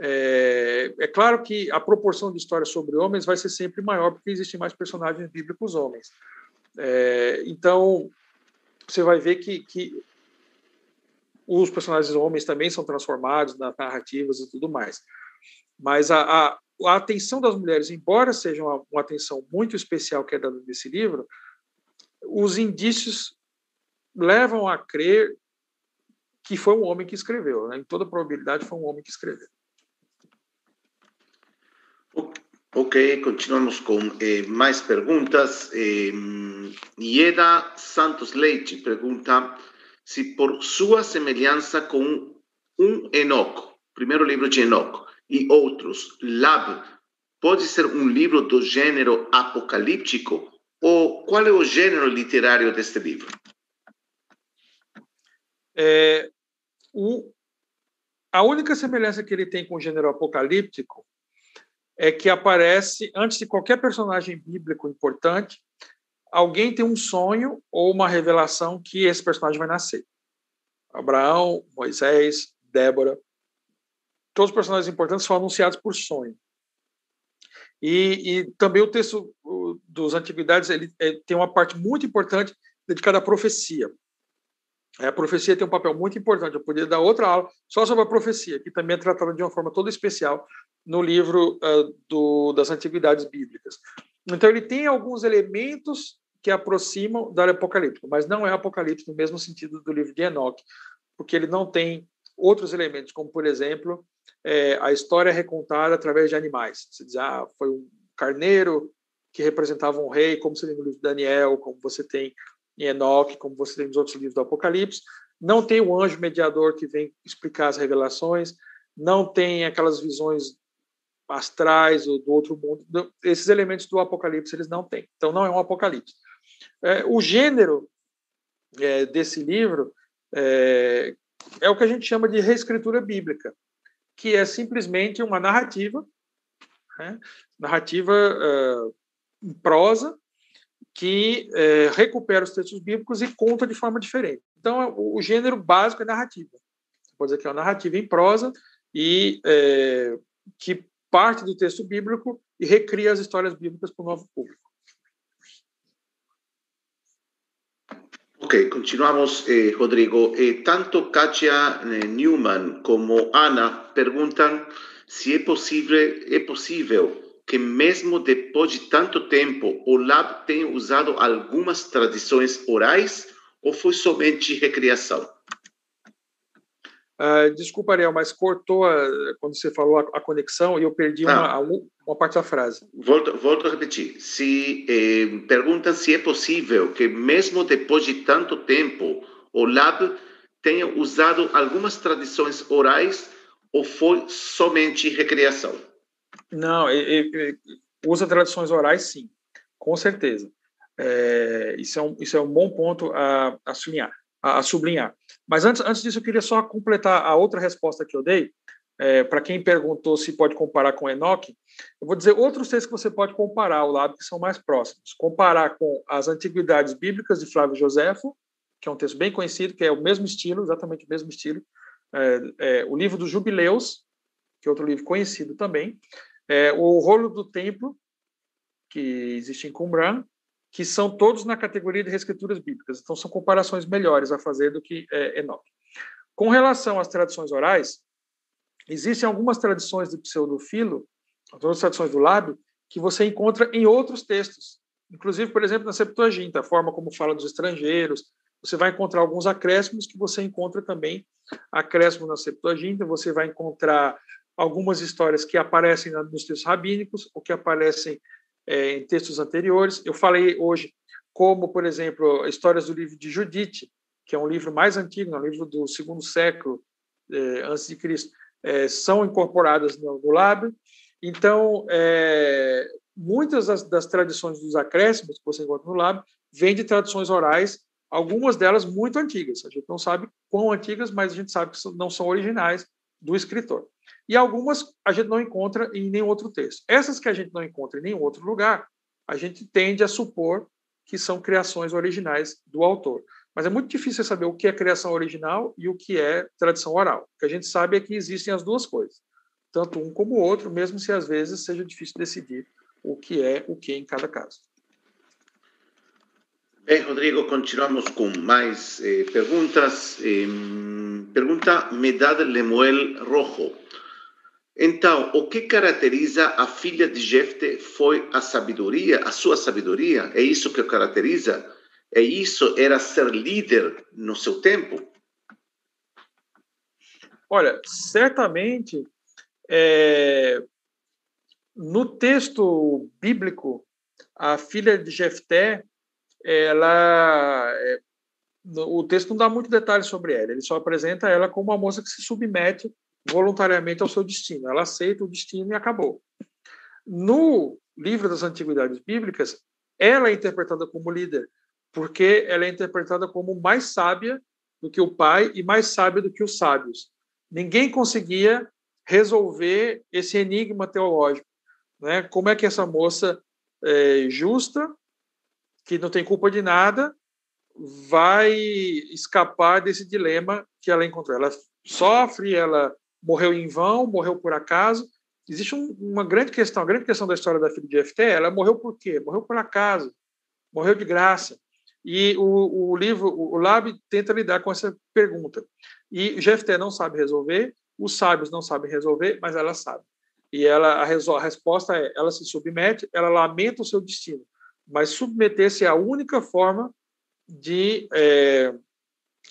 É, é, claro que a proporção de histórias sobre homens vai ser sempre maior, porque existem mais personagens bíblicos homens. É, então, você vai ver que, que os personagens homens também são transformados nas narrativas e tudo mais. Mas a, a, a atenção das mulheres, embora seja uma, uma, atenção muito especial que é dada nesse livro, os indícios levam a crer que foi um homem que escreveu. Né? Em toda probabilidade, foi um homem que escreveu. Ok, continuamos com eh, mais perguntas. Eh, Ieda Santos Leite pergunta se por sua semelhança com um Enoch, primeiro livro de Enoch, e outros, Lab, pode ser um livro do gênero apocalíptico? Ou qual é o gênero literário deste livro? É, o, a única semelhança que ele tem com o gênero apocalíptico é que aparece, antes de qualquer personagem bíblico importante, alguém tem um sonho ou uma revelação que esse personagem vai nascer. Abraão, Moisés, Débora, todos os personagens importantes são anunciados por sonho. E, e também o texto dos Antiguidades ele, ele, tem uma parte muito importante dedicada à profecia. A profecia tem um papel muito importante. Eu poderia dar outra aula só sobre a profecia, que também é tratada de uma forma toda especial no livro uh, do, das Antiguidades Bíblicas. Então, ele tem alguns elementos que aproximam da Apocalipse, mas não é Apocalipse no mesmo sentido do livro de Enoque, porque ele não tem outros elementos, como, por exemplo, é, a história recontada através de animais. Você diz, ah, foi um carneiro que representava um rei, como você tem no livro de Daniel, como você tem em Enoque, como você tem nos outros livros do Apocalipse. Não tem o anjo mediador que vem explicar as revelações, não tem aquelas visões astrais do outro mundo. Esses elementos do Apocalipse eles não têm. Então não é um Apocalipse. É, o gênero é, desse livro é, é, o que a gente chama de reescritura bíblica, que é simplesmente uma narrativa, né? narrativa uh, em prosa, que uh, recupera os textos bíblicos e conta de forma diferente. Então, o, o gênero básico é narrativa. Você pode dizer que é uma narrativa em prosa e uh, que parte do texto bíblico e recria as histórias bíblicas para o novo público. Ok, continuamos, eh, Rodrigo. Eh, tanto Katia eh, Newman como Ana perguntam se é possível, é possível que mesmo depois de tanto tempo o Lab tenha usado algumas tradições orais ou foi somente recriação? Uh, desculpa, Ariel, mas cortou a, quando você falou a, a, conexão e eu perdi ah. uma, uma parte da frase. Volto, volto a repetir. Se eh, perguntam se é possível que, mesmo depois de tanto tempo, o Lab tenha usado algumas tradições orais ou foi somente recriação? Não, ele, ele usa tradições orais, sim, com certeza. É, isso, é um, isso é um bom ponto a, a sublinhar a, a sublinhar. Mas antes, antes disso, eu queria só completar a outra resposta que eu dei. É, para quem perguntou se pode comparar com Enoque, eu vou dizer outros textos que você pode comparar ao lado que são mais próximos. Comparar com as Antiguidades Bíblicas de Flávio Joséfo, que é um texto bem conhecido, que é o mesmo estilo, exatamente o mesmo estilo. É, é, o livro dos Jubileus, que é outro livro conhecido também. É, o Rolo do Templo, que existe em Qumran, que são todos na categoria de reescrituras bíblicas. Então, são comparações melhores a fazer do que é, Enoque. Com relação às tradições orais, existem algumas tradições do pseudofilo, algumas tradições do lábio, que você encontra em outros textos. Inclusive, por exemplo, na Septuaginta, a forma como fala dos estrangeiros, você vai encontrar alguns acréscimos que você encontra também acréscimo na Septuaginta, você vai encontrar algumas histórias que aparecem nos textos rabínicos ou que aparecem é, em textos anteriores. Eu falei hoje como, por exemplo, histórias do livro de Judite, que é um livro mais antigo, é um livro do segundo século é, antes de Cristo, é, são incorporadas no, no lábio. Então, é, muitas das, das, tradições dos acréscimos que você encontra no lábio vêm de tradições orais algumas delas muito antigas. A gente não sabe quão antigas, mas a gente sabe que não são originais do escritor. E algumas a gente não encontra em nenhum outro texto. Essas que a gente não encontra em nenhum outro lugar, a gente tende a supor que são criações originais do autor. Mas é muito difícil saber o que é criação original e o que é tradição oral. O que a gente sabe é que existem as duas coisas, tanto um como o outro, mesmo se às vezes seja difícil decidir o que é o que em cada caso. Bem, Rodrigo, continuamos com mais eh, perguntas. Eh, pergunta Medad Lemuel Rojo. Então, o que caracteriza a filha de Jefte foi a sabedoria, a sua sabedoria? É isso que caracteriza? É isso? Era ser líder no seu tempo? Olha, certamente, é, no texto bíblico, a filha de Jefté, ela, é, o texto não dá muito detalhes sobre ela, ele só apresenta ela como uma moça que se submete voluntariamente ao seu destino. Ela aceita o destino e acabou. No livro das Antiguidades Bíblicas, ela é interpretada como líder, porque ela é interpretada como mais sábia do que o pai e mais sábia do que os sábios. Ninguém conseguia resolver esse enigma teológico. Né? Como é que essa moça é, justa, que não tem culpa de nada, vai escapar desse dilema que ela encontrou? Ela sofre, ela morreu em vão, morreu por acaso. Existe um, uma grande questão, a grande questão da história da filha de FT, ela morreu por quê? Morreu por acaso, morreu de graça. E o, o livro, o Lab tenta lidar com essa pergunta. E GFT não sabe resolver, os sábios não sabem resolver, mas ela sabe. E ela, a, a resposta é: ela se submete, ela lamenta o seu destino, mas submeter-se é a única forma de é,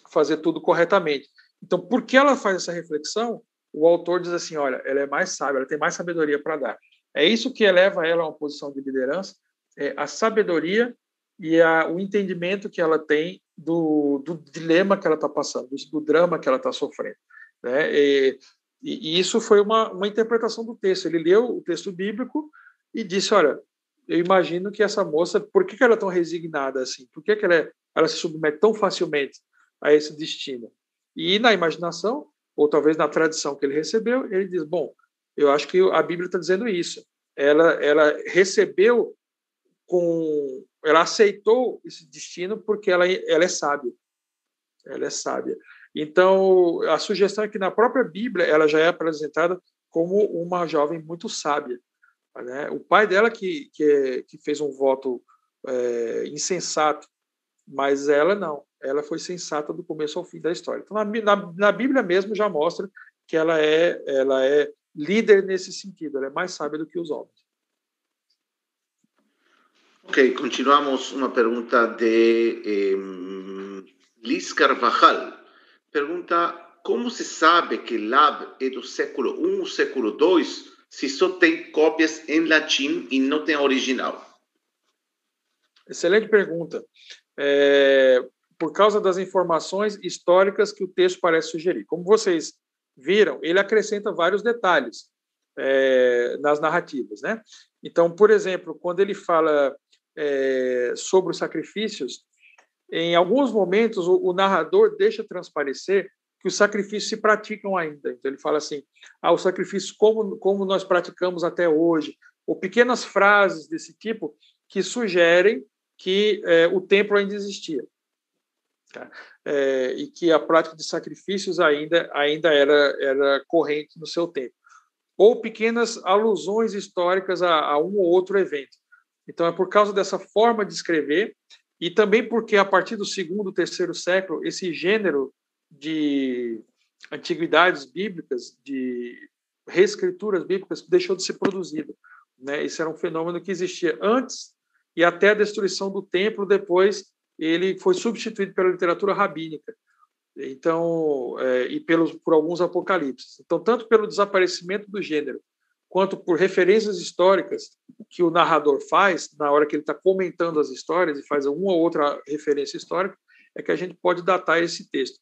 fazer tudo corretamente. Então, por que ela faz essa reflexão? o autor diz assim: olha, ela é mais sábia, ela tem mais sabedoria para dar. É isso que eleva ela a uma posição de liderança, é a sabedoria e a, o entendimento que ela tem do, do dilema que ela está passando, do, drama que ela está sofrendo. Né? E, e, isso foi uma, uma interpretação do texto. Ele leu o texto bíblico e disse: olha, eu imagino que essa moça, por que, que ela é tão resignada assim? Por que, que ela, é, ela se submete tão facilmente a esse destino? E na imaginação, ou talvez na tradição que ele recebeu, ele diz: bom, eu acho que a Bíblia está dizendo isso. Ela, ela recebeu com, ela aceitou esse destino porque ela, ela é sábia. Ela é sábia. Então, a sugestão é que na própria Bíblia ela já é apresentada como uma jovem muito sábia. Né? O pai dela que, que, que fez um voto é, insensato, mas ela não ela foi sensata do começo ao fim da história. Então, na, na, na Bíblia mesmo já mostra que ela é, ela é líder nesse sentido, ela é mais sábia do que os homens. Ok, continuamos uma pergunta de eh, Liz Carvajal. Pergunta como se sabe que Lab é do século I ou século II se só tem cópias em latim e não tem original? Excelente pergunta. É, por causa das informações históricas que o texto parece sugerir. Como vocês viram, ele acrescenta vários detalhes é, nas narrativas. Né? Então, por exemplo, quando ele fala é, sobre os sacrifícios, em alguns momentos o, o, narrador deixa transparecer que os sacrifícios se praticam ainda. Então, ele fala assim: ah, os sacrifícios como, como nós praticamos até hoje, ou pequenas frases desse tipo que sugerem que é, o templo ainda existia tá? é, e que a prática de sacrifícios ainda, ainda era, era corrente no seu tempo. Ou pequenas alusões históricas a, a um ou outro evento. Então, é por causa dessa forma de escrever, e também porque, a partir do segundo, terceiro século, esse gênero de antiguidades bíblicas, de reescrituras bíblicas, deixou de ser produzido. Né? Isso era um fenômeno que existia antes e até a destruição do templo, depois ele foi substituído pela literatura rabínica então é, e pelos por alguns apocalipses então tanto pelo desaparecimento do gênero quanto por referências históricas que o narrador faz na hora que ele está comentando as histórias e faz uma ou outra referência histórica é que a gente pode datar esse texto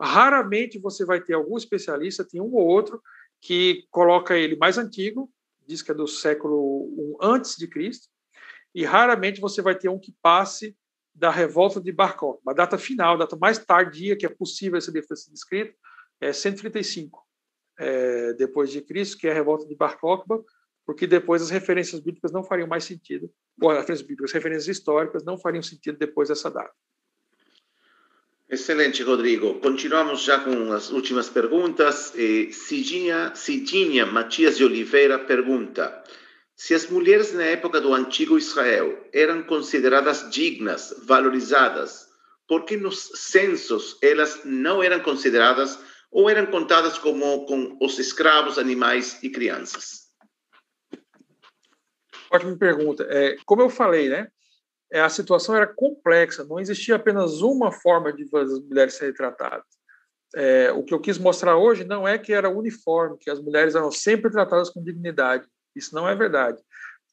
raramente você vai ter algum especialista tem um ou outro que coloca ele mais antigo diz que é do século I antes de Cristo e raramente você vai ter um que passe da revolta de Bar Kokhba. A data final, data mais tardia que é possível ter sido escrito, é 135 é, depois de Cristo, que é a revolta de Bar Kokhba, porque depois as referências bíblicas não fariam mais sentido, ou as referências bíblicas, as referências históricas não fariam sentido depois dessa data. Excelente, Rodrigo. Continuamos já com as últimas perguntas. Eh, Cidinha, Cidinha Matias de Oliveira pergunta: se as mulheres na época do antigo Israel eram consideradas dignas, valorizadas, por que nos censos elas não eram consideradas ou eram contadas como com os escravos, animais e crianças? Ótima pergunta. É, como eu falei, né? É, a situação era complexa, não existia apenas uma forma de as mulheres serem tratadas. É, o que eu quis mostrar hoje não é que era uniforme, que as mulheres eram sempre tratadas com dignidade. Isso não é verdade.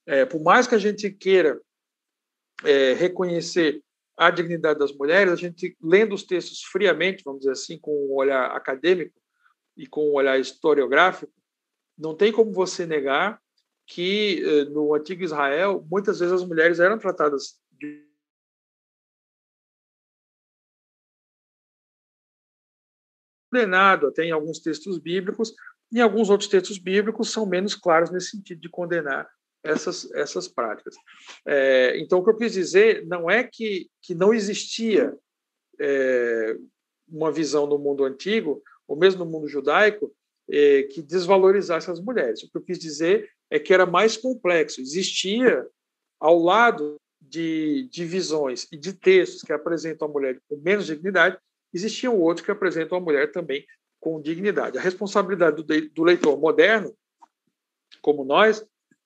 É, por mais que a gente queira é, reconhecer a dignidade das mulheres, a gente, lendo os textos friamente, vamos dizer assim, com um olhar acadêmico e com um olhar historiográfico, não tem como você negar que eh, no antigo Israel, muitas vezes as mulheres eram tratadas de condenado até em alguns textos bíblicos, e alguns outros textos bíblicos são menos claros nesse sentido de condenar essas, essas práticas. É, então, o que eu quis dizer não é que, que não existia é, uma visão no mundo antigo, ou mesmo no mundo judaico, é, que desvalorizasse as mulheres. O que eu quis dizer é que era mais complexo. Existia, ao lado de, de visões e de textos que apresentam a mulher com menos dignidade, existiam outros que apresentam a mulher também com dignidade. A responsabilidade do, do leitor moderno, como nós,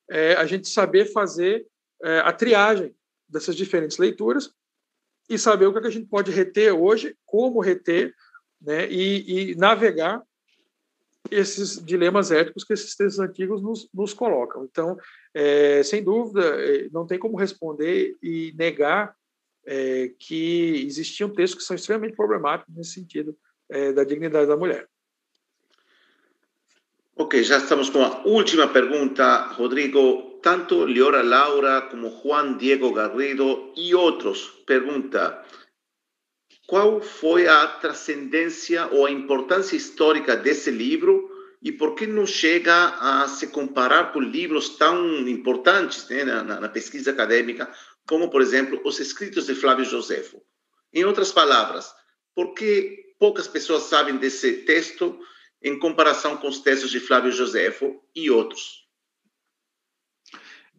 é a gente saber fazer é, a triagem dessas diferentes leituras e saber o que a gente pode reter hoje, como reter, né, e, e navegar esses dilemas éticos que esses textos antigos nos, nos colocam. Então, é, sem dúvida, é, não tem como responder e negar é, que existiam textos que são extremamente problemáticos nesse sentido é, da dignidade da mulher. Ok, já estamos com a última pergunta, Rodrigo. Tanto Leora Laura como Juan Diego Garrido e outros pergunta qual foi a transcendência ou a importância histórica desse livro e por que não chega a se comparar com livros tão importantes na, na, pesquisa acadêmica, como, por exemplo, os escritos de Flávio Josefo. Em outras palavras, por que poucas pessoas sabem desse texto em comparação com os textos de Flávio Josefo e outros?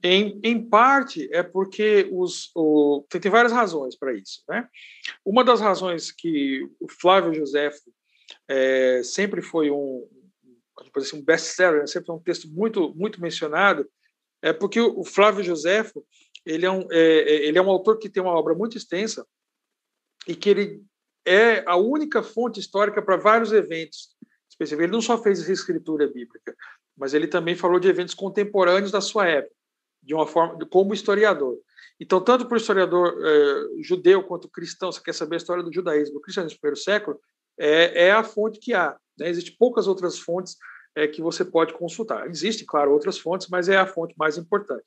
Em, em parte é porque os, o, tem, tem várias razões para isso. Né? Uma das razões que o Flávio Josefo é, sempre foi um, assim, um best-seller, né? sempre foi um texto muito, muito mencionado, é porque o Flávio Josefo ele é, um, é, é, ele é um autor que tem uma obra muito extensa e que ele é a única fonte histórica para vários eventos específicos. Ele não só fez reescritura bíblica, mas ele também falou de eventos contemporâneos da sua época de uma forma como historiador. Então, tanto para o historiador eh, judeu quanto cristão, você quer saber a história do judaísmo, do cristianismo do primeiro século, é, é a fonte que há. Né? Existem poucas outras fontes é, que você pode consultar. Existem, claro, outras fontes, mas é a fonte mais importante.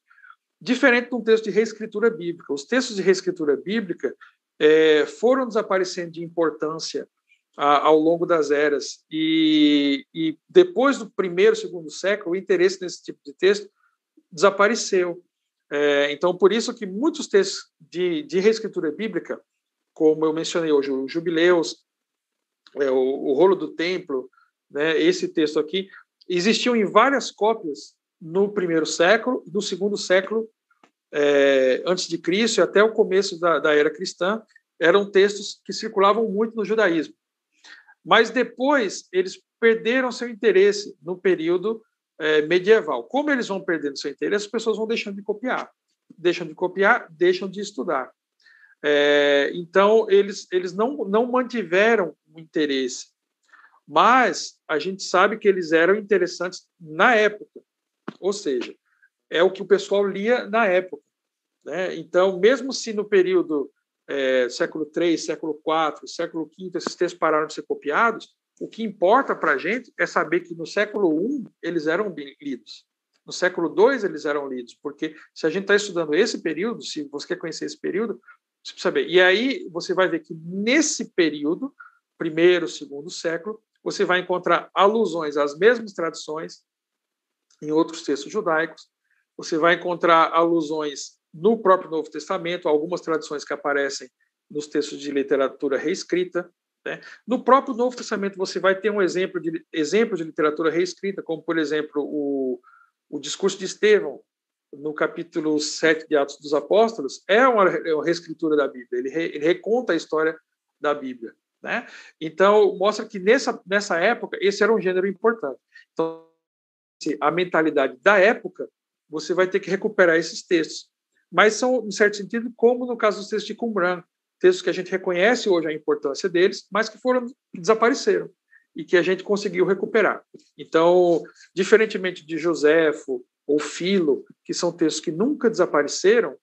Diferente de um texto de reescritura bíblica. Os textos de reescritura bíblica é, foram desaparecendo de importância ao longo das eras. E, e depois do primeiro, segundo século, o interesse nesse tipo de texto desapareceu. É, então, por isso que muitos textos de, de reescritura bíblica, como eu mencionei hoje, o Jubileus, é, o, o Rolo do Templo, né, esse texto aqui, existiam em várias cópias no primeiro século, no segundo século é, antes de Cristo e até o começo da, da era cristã, eram textos que circulavam muito no judaísmo. Mas depois eles perderam seu interesse no período é, medieval. Como eles vão perdendo seu interesse, as pessoas vão deixando de copiar. Deixam de copiar, deixam de estudar. É, então, eles, eles não, não mantiveram o interesse. Mas a gente sabe que eles eram interessantes na época. Ou seja, é o que o pessoal lia na época. Né? Então, mesmo se no período é, século III, século IV, século V, esses textos pararam de ser copiados, o que importa para a gente é saber que no século I eles eram lidos. No século II eles eram lidos, porque se a gente está estudando esse período, se você quer conhecer esse período, saber. E aí você vai ver que nesse período, primeiro, segundo século, você vai encontrar alusões às mesmas tradições em outros textos judaicos. Você vai encontrar alusões no próprio Novo Testamento, algumas tradições que aparecem nos textos de literatura reescrita. Né? No próprio Novo Testamento, você vai ter um exemplo de, exemplo de literatura reescrita, como, por exemplo, o, o discurso de Estevão, no capítulo 7 de Atos dos Apóstolos, é uma, é uma reescritura da Bíblia. Ele, re, ele reconta a história da Bíblia. Né? Então, mostra que nessa, nessa época, esse era um gênero importante. Então, a mentalidade da época, você vai ter que recuperar esses textos. Mas são, em certo sentido, como no caso dos textos de Qumran, textos que a gente reconhece hoje a importância deles, mas que foram desapareceram e que a gente conseguiu recuperar. Então, diferentemente de Joséfo ou Filo, que são textos que nunca desapareceram,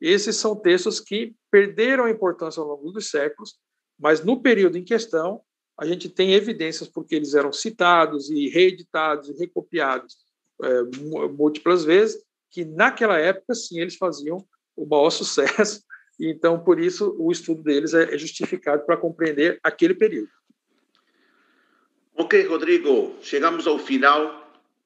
esses são textos que perderam a importância ao longo dos séculos, mas no período em questão, a gente tem evidências porque eles eram citados e reeditados e recopiados é, múltiplas vezes, que naquela época, sim, eles faziam o maior sucesso, então, por isso, o estudo deles é, é justificado para compreender aquele período. Ok, Rodrigo, chegamos ao final.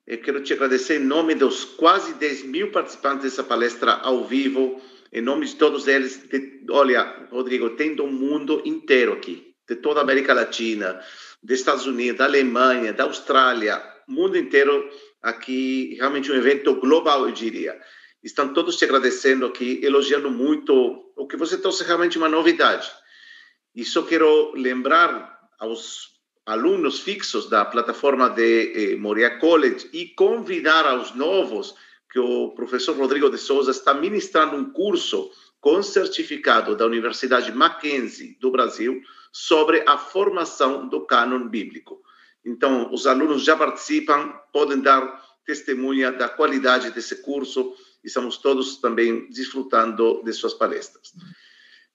Eu quero te agradecer em nome dos quase 10 mil participantes dessa palestra ao vivo, em nome de todos eles. De, olha, Rodrigo, tem do mundo inteiro aqui, de toda a América Latina, dos Estados Unidos, da Alemanha, da Austrália, mundo inteiro aqui, realmente um evento global, eu diria. Estão todos te agradecendo aqui, elogiando muito o que você trouxe realmente uma novidade. E só quero lembrar aos alunos fixos da plataforma de eh, Moria College e convidar aos novos que o professor Rodrigo de Souza está ministrando um curso com certificado da Universidade Mackenzie do Brasil sobre a formação do cânon bíblico. Então, os alunos já participam, podem dar testemunha da qualidade desse curso e estamos todos também desfrutando de suas palestras.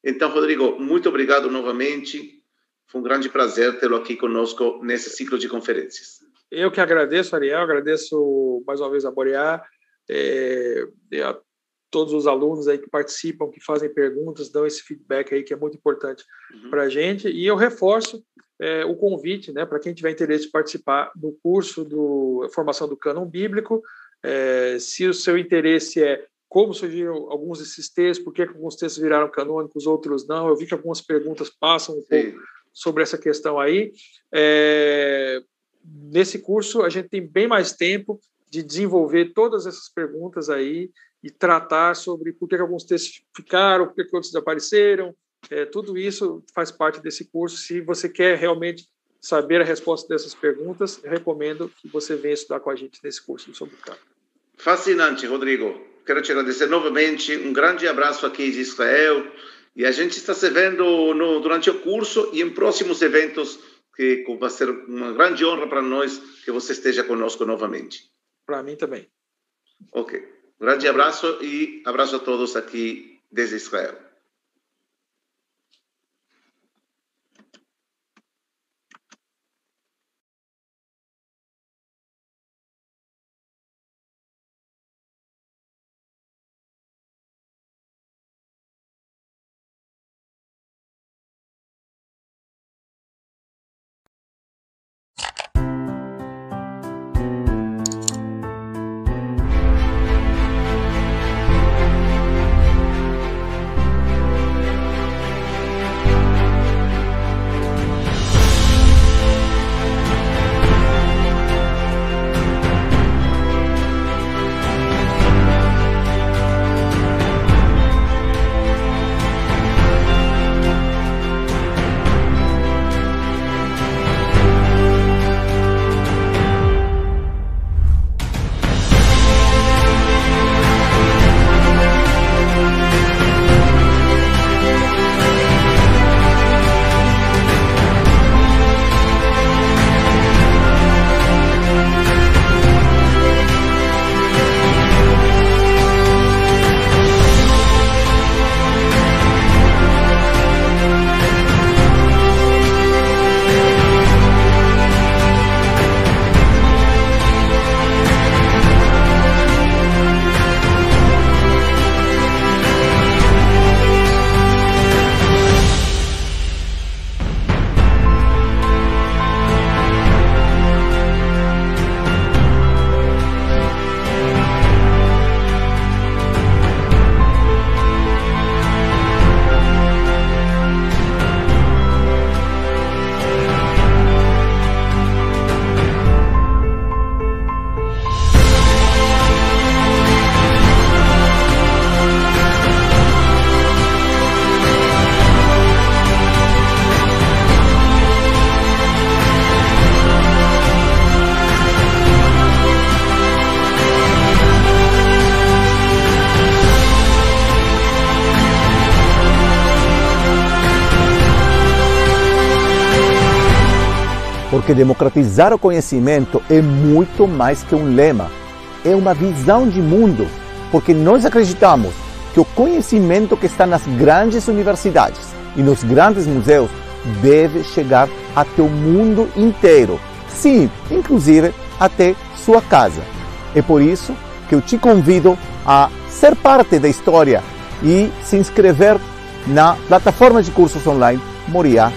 Então, Rodrigo, muito obrigado novamente. Foi um grande prazer tê-lo aqui conosco nesse ciclo de conferências. Eu que agradeço, Ariel, agradeço mais uma vez a Borear, é, a todos os alunos aí que participam, que fazem perguntas, dão esse feedback aí que é muito importante uhum. para a gente. E eu reforço é, o convite, né, para quem tiver interesse de participar do curso do formação do cânon bíblico. É, se o seu interesse é como surgiram alguns desses textos, por que alguns textos viraram canônicos, outros não. Eu vi que algumas perguntas passam um Sim. pouco sobre essa questão aí. É, nesse curso, a gente tem bem mais tempo de desenvolver todas essas perguntas aí e tratar sobre por que alguns textos ficaram, por que outros desapareceram. É, tudo isso faz parte desse curso. Se você quer realmente saber a resposta dessas perguntas, recomendo que você venha estudar com a gente nesse curso sobre o campo. Fascinante, Rodrigo. Quero te agradecer novamente. Um grande abraço aqui de Israel. E a gente está se vendo no, durante o curso e em próximos eventos, que vai ser uma grande honra para nós que você esteja conosco novamente. Para mim também. Ok. grande abraço e abraço a todos aqui desde Israel. Democratizar o conhecimento é muito mais que um lema, é uma visão de mundo, porque nós acreditamos que o conhecimento que está nas grandes universidades e nos grandes museus deve chegar até o mundo inteiro. Sim, inclusive até sua casa. É por isso que eu te convido a ser parte da história e se inscrever na plataforma de cursos online Moriá.